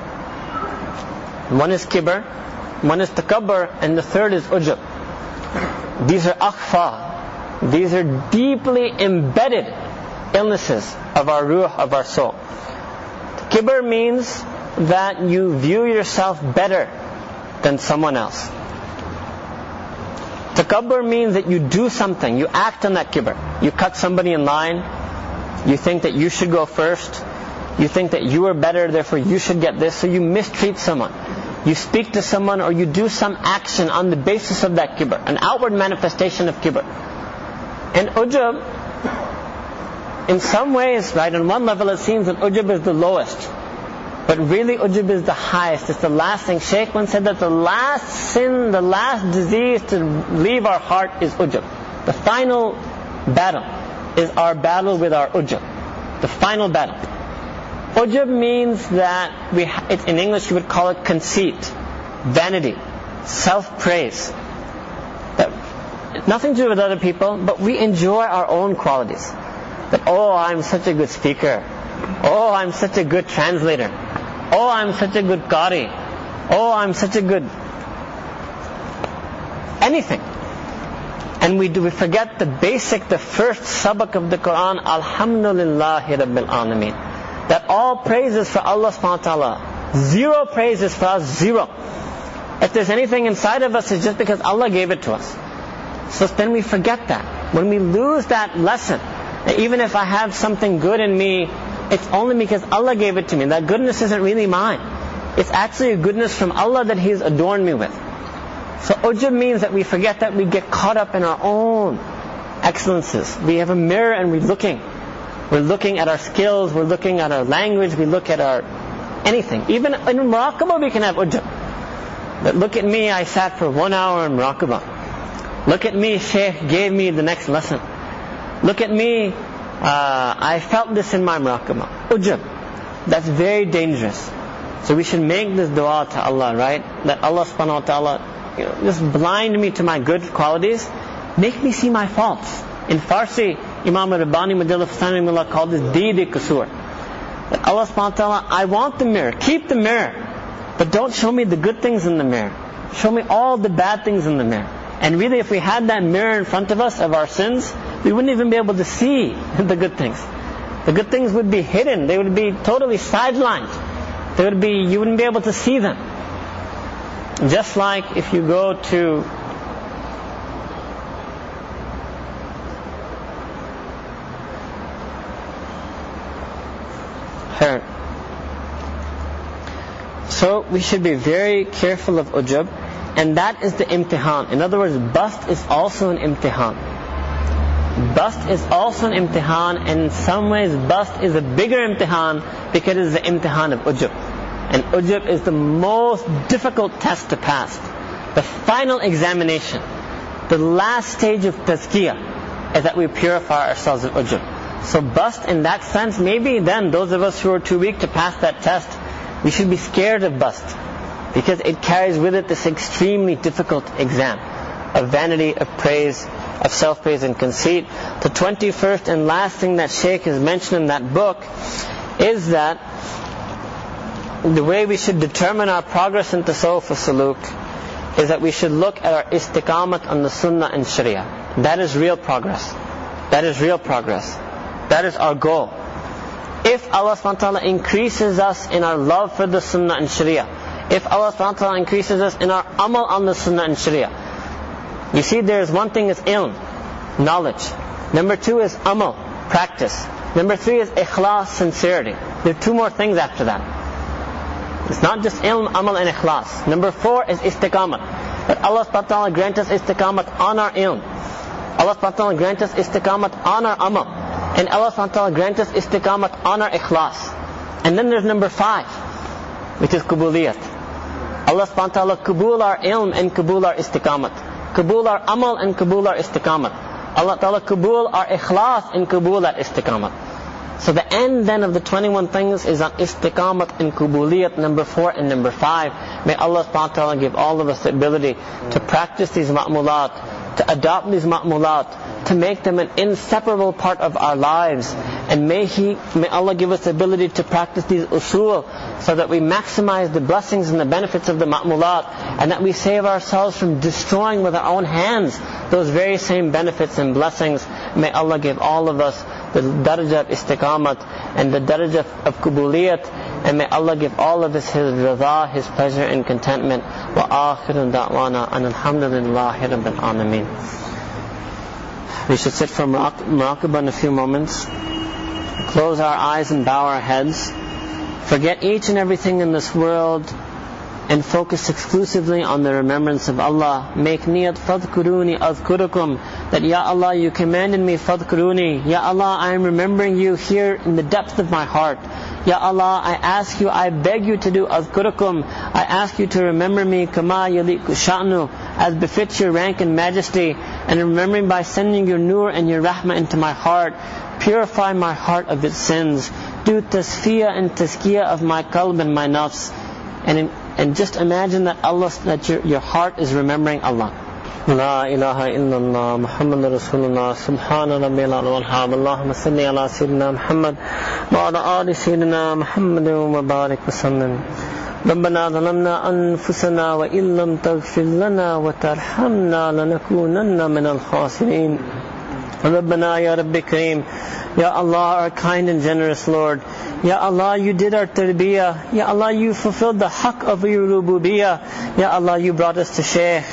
One is kibr, one is takabbur, and the third is ujub. These are akhfa. These are deeply embedded illnesses of our ruh, of our soul. Kibr means that you view yourself better than someone else. Takabbur means that you do something, you act on that kibr. You cut somebody in line, you think that you should go first, you think that you are better, therefore you should get this, so you mistreat someone. You speak to someone or you do some action on the basis of that kibr, an outward manifestation of kibr. And ujub, in some ways, right, on one level it seems that ujub is the lowest. But really ujub is the highest. It's the last thing. Shaykh once said that the last sin, the last disease to leave our heart is ujub. The final battle is our battle with our ujub. The final battle. Ujub means that we, in English you would call it conceit, vanity, self-praise. That nothing to do with other people, but we enjoy our own qualities. That oh, I'm such a good speaker. Oh, I'm such a good translator. Oh, I'm such a good qari. Oh, I'm such a good anything. And we do we forget the basic, the first sabak of the Quran, Alhamdulillahi Rabbil Alameen. That all praises for Allah subhanahu wa ta'ala. Zero praises for us, zero. If there's anything inside of us, it's just because Allah gave it to us. So then we forget that. When we lose that lesson, that even if I have something good in me, it's only because Allah gave it to me. That goodness isn't really mine. It's actually a goodness from Allah that He's adorned me with. So ujub means that we forget that we get caught up in our own excellences. We have a mirror and we're looking. We're looking at our skills, we're looking at our language, we look at our anything. Even in muraqabah we can have ujub. But look at me, I sat for one hour in muraqabah. Look at me, Shaykh gave me the next lesson. Look at me, uh, I felt this in my muraqabah. Ujub. That's very dangerous. So we should make this dua to Allah, right? That Allah subhanahu wa ta'ala, you know, just blind me to my good qualities, make me see my faults. In Farsi, Imam Rabbani Madillah Fasanimullah called this Didi Qasur. That Allah subhanahu wa ta'ala, I want the mirror, keep the mirror, but don't show me the good things in the mirror. Show me all the bad things in the mirror. And really, if we had that mirror in front of us of our sins, we wouldn't even be able to see the good things. The good things would be hidden. They would be totally sidelined. They would be, you wouldn't be able to see them. Just like if you go to her. So we should be very careful of ujub, and that is the imtihan. In other words, bust is also an imtihan. Bust is also an imtihan, and in some ways, bust is a bigger imtihan because it is the imtihan of ujub. And ujub is the most difficult test to pass. The final examination, the last stage of tazkiyah, is that we purify ourselves of ujub. So bust in that sense, maybe then those of us who are too weak to pass that test, we should be scared of bust. Because it carries with it this extremely difficult exam of vanity, of praise, of self-praise and conceit. The 21st and last thing that Shaykh has mentioned in that book is that the way we should determine our progress in Tasawwuf Saluk is that we should look at our istiqamat on the Sunnah and Sharia. That is real progress. That is real progress. That is our goal. If Allah SWT increases us in our love for the Sunnah and Sharia, if Allah SWT increases us in our amal on the Sunnah and Sharia, you see, there's one thing is ilm, knowledge. Number two is amal, practice. Number three is ikhlas, sincerity. There are two more things after that. It's not just ilm, amal, and ikhlas. Number four is istiqamat. That Allah subhanahu wa ta'ala grant us istiqamat on our ilm. Allah subhanahu wa ta'ala grant us istiqamat on our amal. And Allah subhanahu wa ta'ala grant us istiqamat on our ikhlas. And then there's number five. which is kubuliyat. Allah subhanahu wa ta'ala kabul our ilm and kabul our istiqamat. Kabul our amal and kabul our istiqamat. Allah ta'ala kabul our ikhlas and kabul our istiqamat. So the end then of the 21 things is on istiqamat and kubuliyat number 4 and number 5. May Allah ta'ala give all of us the ability to practice these ma'mulat, to adopt these ma'mulat, to make them an inseparable part of our lives. And may He, may Allah give us the ability to practice these usul so that we maximize the blessings and the benefits of the ma'mulat and that we save ourselves from destroying with our own hands those very same benefits and blessings. May Allah give all of us the darajah of istiqamat and the darajah of kubuliyat and may Allah give all of us His rida, His pleasure and contentment wa akhiru da'wana and alhamdulillahi rabbil alameen we should sit for muraqabah in a few moments. Close our eyes and bow our heads. Forget each and everything in this world and focus exclusively on the remembrance of Allah. Make niyat fadkuruni adhkurukum. That Ya Allah, you commanded me fadkuruni. Ya Allah, I am remembering you here in the depth of my heart. Ya Allah, I ask you, I beg you to do adhkurukum. I ask you to remember me kama yaliku sha'nu, as befits your rank and majesty, and remembering by sending your nur and your rahmah into my heart. Purify my heart of its sins. Do tasfiyah and tazkiyah of my qalb and my nafs. And in and just imagine that Allah, that your, your heart is remembering Allah. لا إله إلا الله محمد رسول الله سبحان ربي الأعلى والحمد اللهم صل على سيدنا محمد وعلى آل سيدنا محمد وبارك وسلم ربنا ظلمنا أنفسنا وإن لم تغفر لنا وترحمنا لنكونن من الخاسرين ربنا يا رب كريم Ya Allah, our kind and generous Lord, Ya Allah, you did our tarbiyah. Ya Allah, you fulfilled the haqq of your rububiyyah. Ya Allah, you brought us to Shaykh.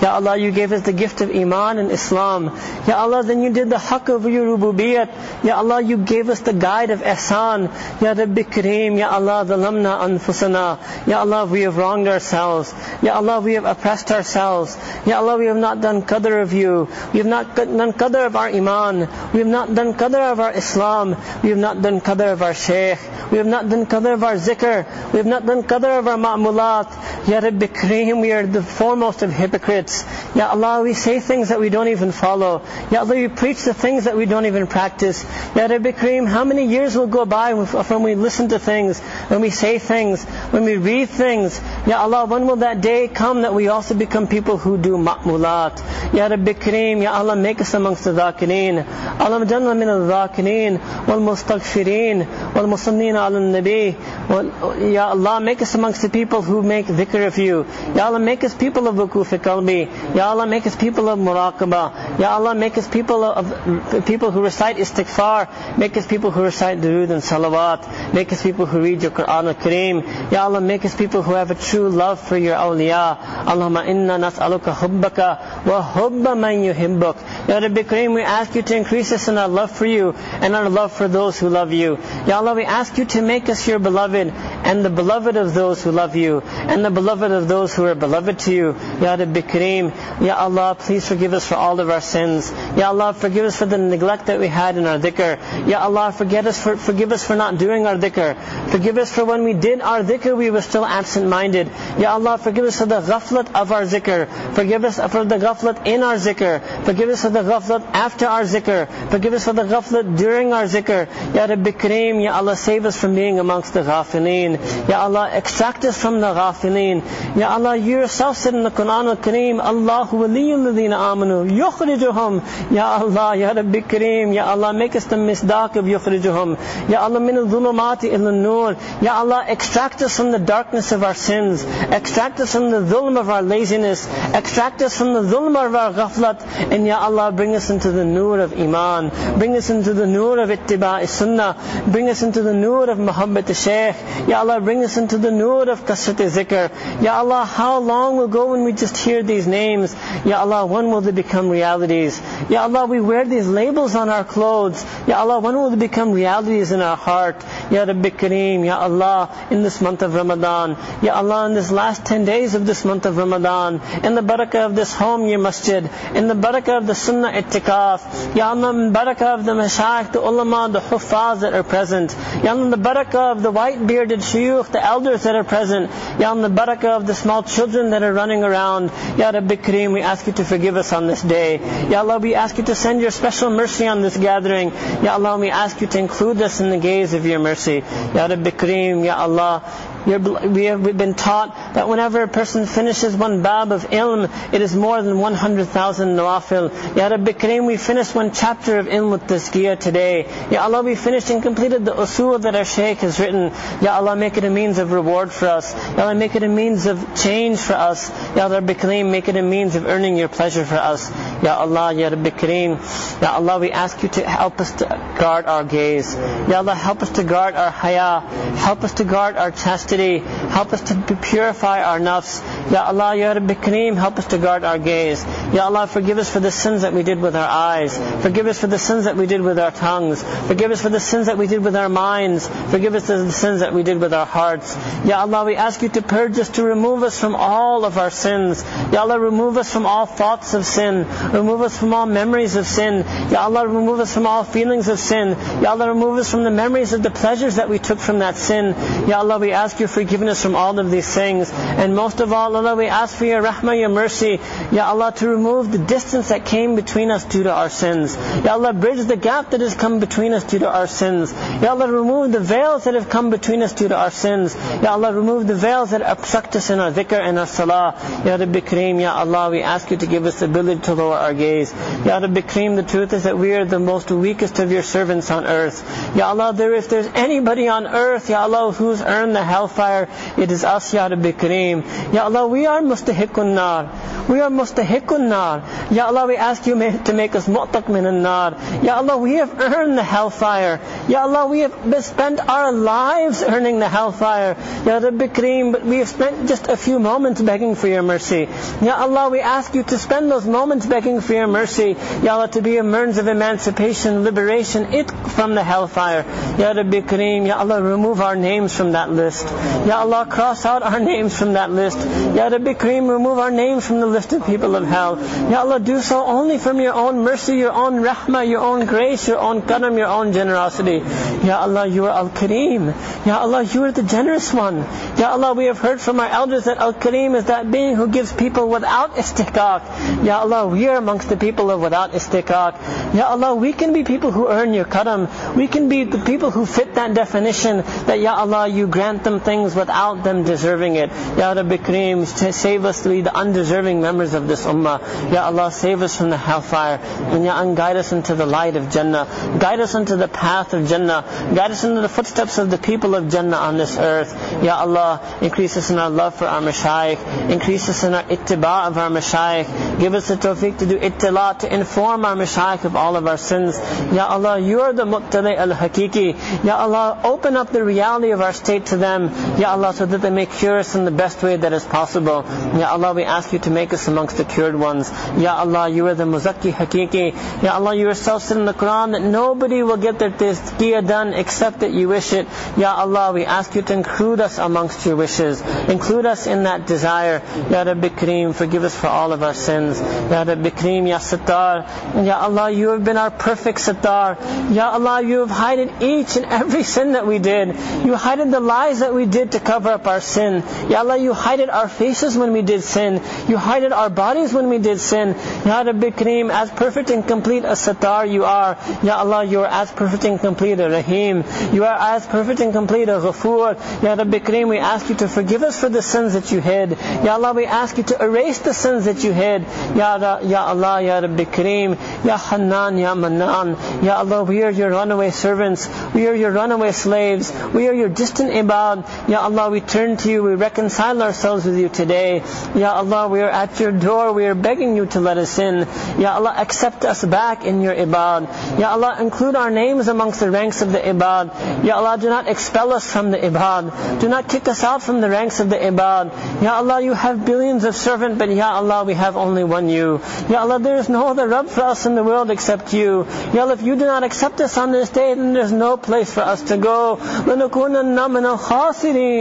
Ya Allah, you gave us the gift of Iman and Islam. Ya Allah, then you did the haqq of your rububiyyat. Ya Allah, you gave us the guide of Ihsan. Ya Rabbi Kareem, Ya Allah, zalamna anfusana. Ya Allah, we have wronged ourselves. Ya Allah, we have oppressed ourselves. Ya Allah, we have not done qadr of you. We have not done qadr of our Iman. We have not done qadr of our Islam. We have not done qadr of our Shaykh. We have not done qadr of our zikr. We have not done qadr of our ma'mulat. Ya Rabbi Kareem, we are the foremost of hypocrites. Ya Allah, we say things that we don't even follow. Ya Allah, we preach the things that we don't even practice. Ya Rabbi Kareem, how many years will go by when we listen to things, when we say things, when we read things? Ya Allah, when will that day come that we also become people who do ma'mulat? Ya Rabbi Kareem, Ya Allah, make us amongst the dhakireen. Allah janna min al-dhakireen, wal-mustaghfireen, wal-musalleen ala-nabi. Ya Allah, make us amongst the people who make dhikr of you. Ya Allah, make us people of wukuf qalbi. Ya Allah, make us people of muraqabah. Ya Allah, make us people of people who recite istighfar. Make us people who recite durood and salawat. Make us people who read your Quran al-Kareem. Ya Allah, make us people who have a true love for your awliya. Allahumma inna nas'aluka hubbaka wa hubba man yuhibbuk. Ya Rabbi Kareem, we ask you to increase us in our love for you and our love for those who love you. Ya Allah, we ask you to make us your beloved and the beloved of those who love you and the beloved of those who are beloved to you. Ya Rabbi Kareem. Ya Allah, please forgive us for all of our sins. Ya Allah, forgive us for the neglect that we had in our dhikr. Ya Allah, forget us for, forgive us for not doing our dhikr. Forgive us for when we did our dhikr, we were still absent-minded. Ya Allah, forgive us for the ghaflat of our zikr. Forgive us for the ghaflat in our zikr. Forgive us for the ghaflat after our zikr. Forgive us for the ghaflat during our zikr. Ya Rabbi Kareem, Ya Allah, save us from being amongst the ghafileen. Ya Allah, extract us from the ghafileen. Ya Allah, you yourself said in the Quran al-Kareem, Allahu waliyul ladina amanu yukhrijuhum Ya Allah Ya Rabbi Kareem Ya Allah make us the misdaq of yukhrijuhum Ya Allah min al-dhulumati ila nur Ya Allah extract us from the darkness of our sins extract us from the dhulm of our laziness extract us from the dhulm of our ghaflat and Ya Allah bring us into the nur of iman bring us into the nur of ittiba' sunnah bring us into the nur of muhabbat shaykh Ya Allah bring us into the nur of kasrat zikr Ya Allah how long will go when we just hear these names. Ya Allah, when will they become realities? Ya Allah, we wear these labels on our clothes. Ya Allah, when will they become realities in our heart? Ya Rabbi Kareem, Ya Allah, in this month of Ramadan. Ya Allah, in this last 10 days of this month of Ramadan. In the barakah of this home, your masjid. In the barakah of the sunnah ittikaf. Ya Allah, in barakah of the mashayikh, the ulama, the huffaz that are present. Ya Allah, the barakah of the white bearded shuyukh, the elders that are present. Ya Allah, the barakah of the small children that are running around. Ya Rabbi Kareem, we ask you to forgive us on this day. Ya Allah, we ask you to send your special mercy on this gathering. Ya Allah, we ask you to include us in the gaze of your mercy. Ya Rabbi Kareem, Ya Allah, we have been taught that whenever a person finishes one bab of ilm, it is more than 100,000 nawafil. Ya Rabbi Kareem, we finished one chapter of ilm with this tazkiyah today. Ya Allah, we finished and completed the usul that our shaykh has written. Ya Allah, make it a means of reward for us. Ya Allah, make it a means of change for us. Ya Rabbi Kareem, make it a means of earning your pleasure for us. Ya Allah, Ya Rabbi Kareem. Ya Allah, we ask you to help us to guard our gaze. Ya Allah, help us to guard our haya. Help us to guard our chastity Help us to purify our nafs. Ya Allah, Ya Rabbi Kareem, help us to guard our gaze. Ya Allah, forgive us for the sins that we did with our eyes. Forgive us for the sins that we did with our tongues. Forgive us for the sins that we did with our minds. Forgive us for the sins that we did with our hearts. Ya Allah, we ask you to purge us, to remove us from all of our sins. Ya Allah, remove us from all thoughts of sin. Remove us from all memories of sin. Ya Allah, remove us from all feelings of sin. Ya Allah, remove us from the memories of the pleasures that we took from that sin. Ya Allah, we ask your forgiveness from all of these things. And most of all, Allah, we ask for your rahmah, your mercy. Ya Allah, to remove the distance that came between us due to our sins. Ya Allah, bridge the gap that has come between us due to our sins. Ya Allah, remove the veils that have come between us due to our sins. Ya Allah, remove the veils that obstruct us in our dhikr and our salah. Ya Rabbi Kareem, Ya Allah, we ask you to give us the ability to lower our gaze. Ya Rabbi Kareem, the truth is that we are the most weakest of your servants on earth. Ya Allah, there, if there's anybody on earth, Ya Allah, who's earned the hellfire, it is us, Ya Rabbi Kareem. Ya Allah, we are mustahiqun nar. We are mustahiqun nar. Ya Allah, we ask you to make us mu'taq min nar. Ya Allah, we have earned the hellfire. Ya Allah, we have spent our lives earning the hellfire. Ya Rabbi Kareem, but we have spent just a few moments begging for your mercy. Ya Allah, we ask you to spend those moments begging for your mercy. Ya Allah, to be a means of emancipation, liberation, it from the hellfire. Ya Rabbi Kareem, Ya Allah, remove our names from that list. Ya Allah, cross out our names from that list. Ya Rabbi Kareem, remove our names from the list of people of hell. Ya Allah, do so only from your own mercy, your own rahmah, your own grace, your own karam, your own generosity. Ya Allah, you are Al-Kareem. Ya Allah, you are the generous one. Ya Allah, we have heard from our elders that Al-Kareem is that being who gives people without istihqaq. Ya Allah, we are amongst the people of without istihqaq. Ya Allah, we can be people who earn your karam. We can be the people who fit that definition that Ya Allah, you grant them things without them deserving it. Ya Rabbi Kareem, save us to be the undeserving members of this ummah. Ya Allah, save us from the hellfire. And Ya and guide us into the light of Jannah. Guide us into the path of Jannah. Guide us into the footsteps of the people of Jannah on this earth. Ya Allah, increase us in our love for our mashayikh. Increase us in our ittiba of our mashayikh. Give us the tawfiq to do ittila, to inform our mashayikh of all of our sins. Ya Allah, you are the muttali al-hakiki. Ya Allah, open up the reality of our state to them. Ya Allah, so that they may cure us in the best way that is possible. Ya Allah, we ask you to make us amongst the cured ones. Ya Allah, you are the muzakki hakiki. Ya Allah, you yourself said in the Quran that nobody will get their tazkiyah done except that you wish it. Ya Allah, we ask you to include us amongst your wishes. Include us in that desire. Ya Rabbi Kareem, forgive us for all of our sins. Ya Rabbi Kareem, Ya Sattar. Ya Allah, you have been our perfect Sattar. Ya Allah, you have hidden each and every sin that we did. You hided the lies that we did to cover up our sin. Ya Allah, you hided our faces when we did sin. You hided our bodies when we did sin. Ya Rabbi Kareem, as perfect and complete as Sattar you are. Ya Allah, you are as perfect and complete as Rahim. You are as perfect and complete as Ghafoor. Ya Rabbi Kareem, we ask you to forgive us for the sins that you hid. Ya Allah, we ask you to erase the sins that you hid. Ya, Ra, ya Allah, Ya Rabbi Kareem, Ya Hannan, Ya Manan. Ya Allah, we are your runaway servants. We are your runaway slaves. We are your distant ibad. Ya Allah, we turn to you. We reconcile ourselves with you today. Ya Allah, we are at your door. We are begging you to let us in. Ya Allah, accept us back in your ibad. Ya Allah, include our names amongst the ranks of the ibad. Ya Allah, do not expel us from the ibad. Do not kick us out from the ranks of the ibad. Ya Allah, you have billions of servants, but Ya Allah, we have only one you. Ya Allah, there is no other Rabb for us in the world except you. Ya Allah, if you do not accept us on this day, then there's no place for us to go.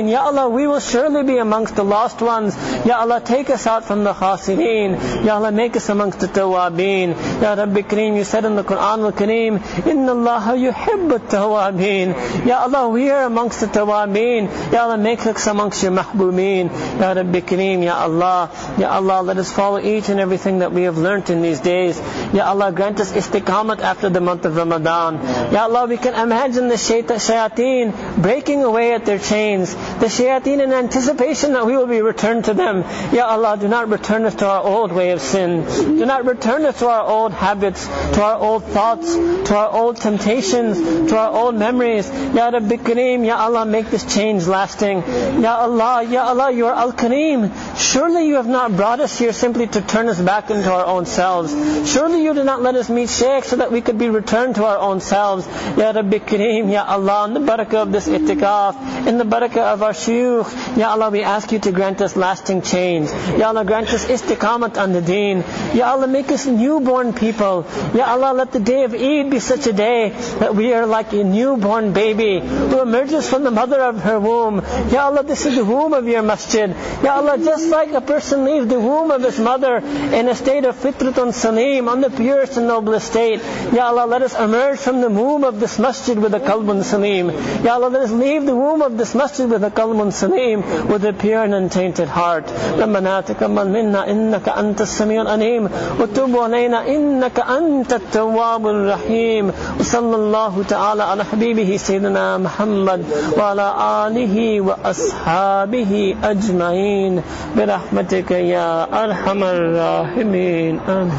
Ya Allah, we will surely be amongst the lost ones. Ya Allah, take us out from the khasirin. Ya Allah, make us amongst the tawabeen. Ya Rabbi Kareem, you said in the Quran al-Kareem, Inna Allah yuhibbu tawabeen. Ya Allah, we are amongst the tawabeen. Ya Allah, make us amongst your mahbubin. Ya Rabbi Kareem, Ya Allah. Ya Allah, let us follow each and everything that we have learnt in these days. Ya Allah, grant us istiqamat after the month of Ramadan. Ya Allah, we can imagine the shayateen breaking away at their chains. The shayateen in anticipation that we will be returned to them. Ya Allah do not return us to our old way of sin. Do not return us to our old habits to our old thoughts to our old temptations to our old memories. Ya Rabbi Kareem Ya Allah make this change lasting. Ya Allah Ya Allah you are Al-Kareem. Surely you have not brought us here simply to turn us back into our own selves. Surely you did not let us meet Shaykh so that we could be returned to our own selves. Ya Rabbi Kareem Ya Allah in the barakah of this itikaf in the barakah of our shuyukh Ya Allah we ask you to grant us lasting change. Ya Allah grant us istiqamat on the deen. Ya Allah make us newborn people. Ya Allah let the day of Eid be such a day that we are like a newborn baby who emerges from the mother of her womb. Ya Allah this is the womb of your masjid. Ya Allah just like a person leaves the womb of his mother in a state of fitratun salim on the purest and noblest state Ya Allah let us emerge from the womb of this masjid with a qalbun salim. Ya Allah let us leave the womb of this masjid with a qalbun salim with a pure and untainted heart. ربنا تقبل منا إنك أنت السميع العليم وتب علينا إنك أنت التواب الرحيم وصلى الله تعالى على حبيبه سيدنا محمد وعلى آله وأصحابه أجمعين برحمتك يا أرحم الراحمين آمين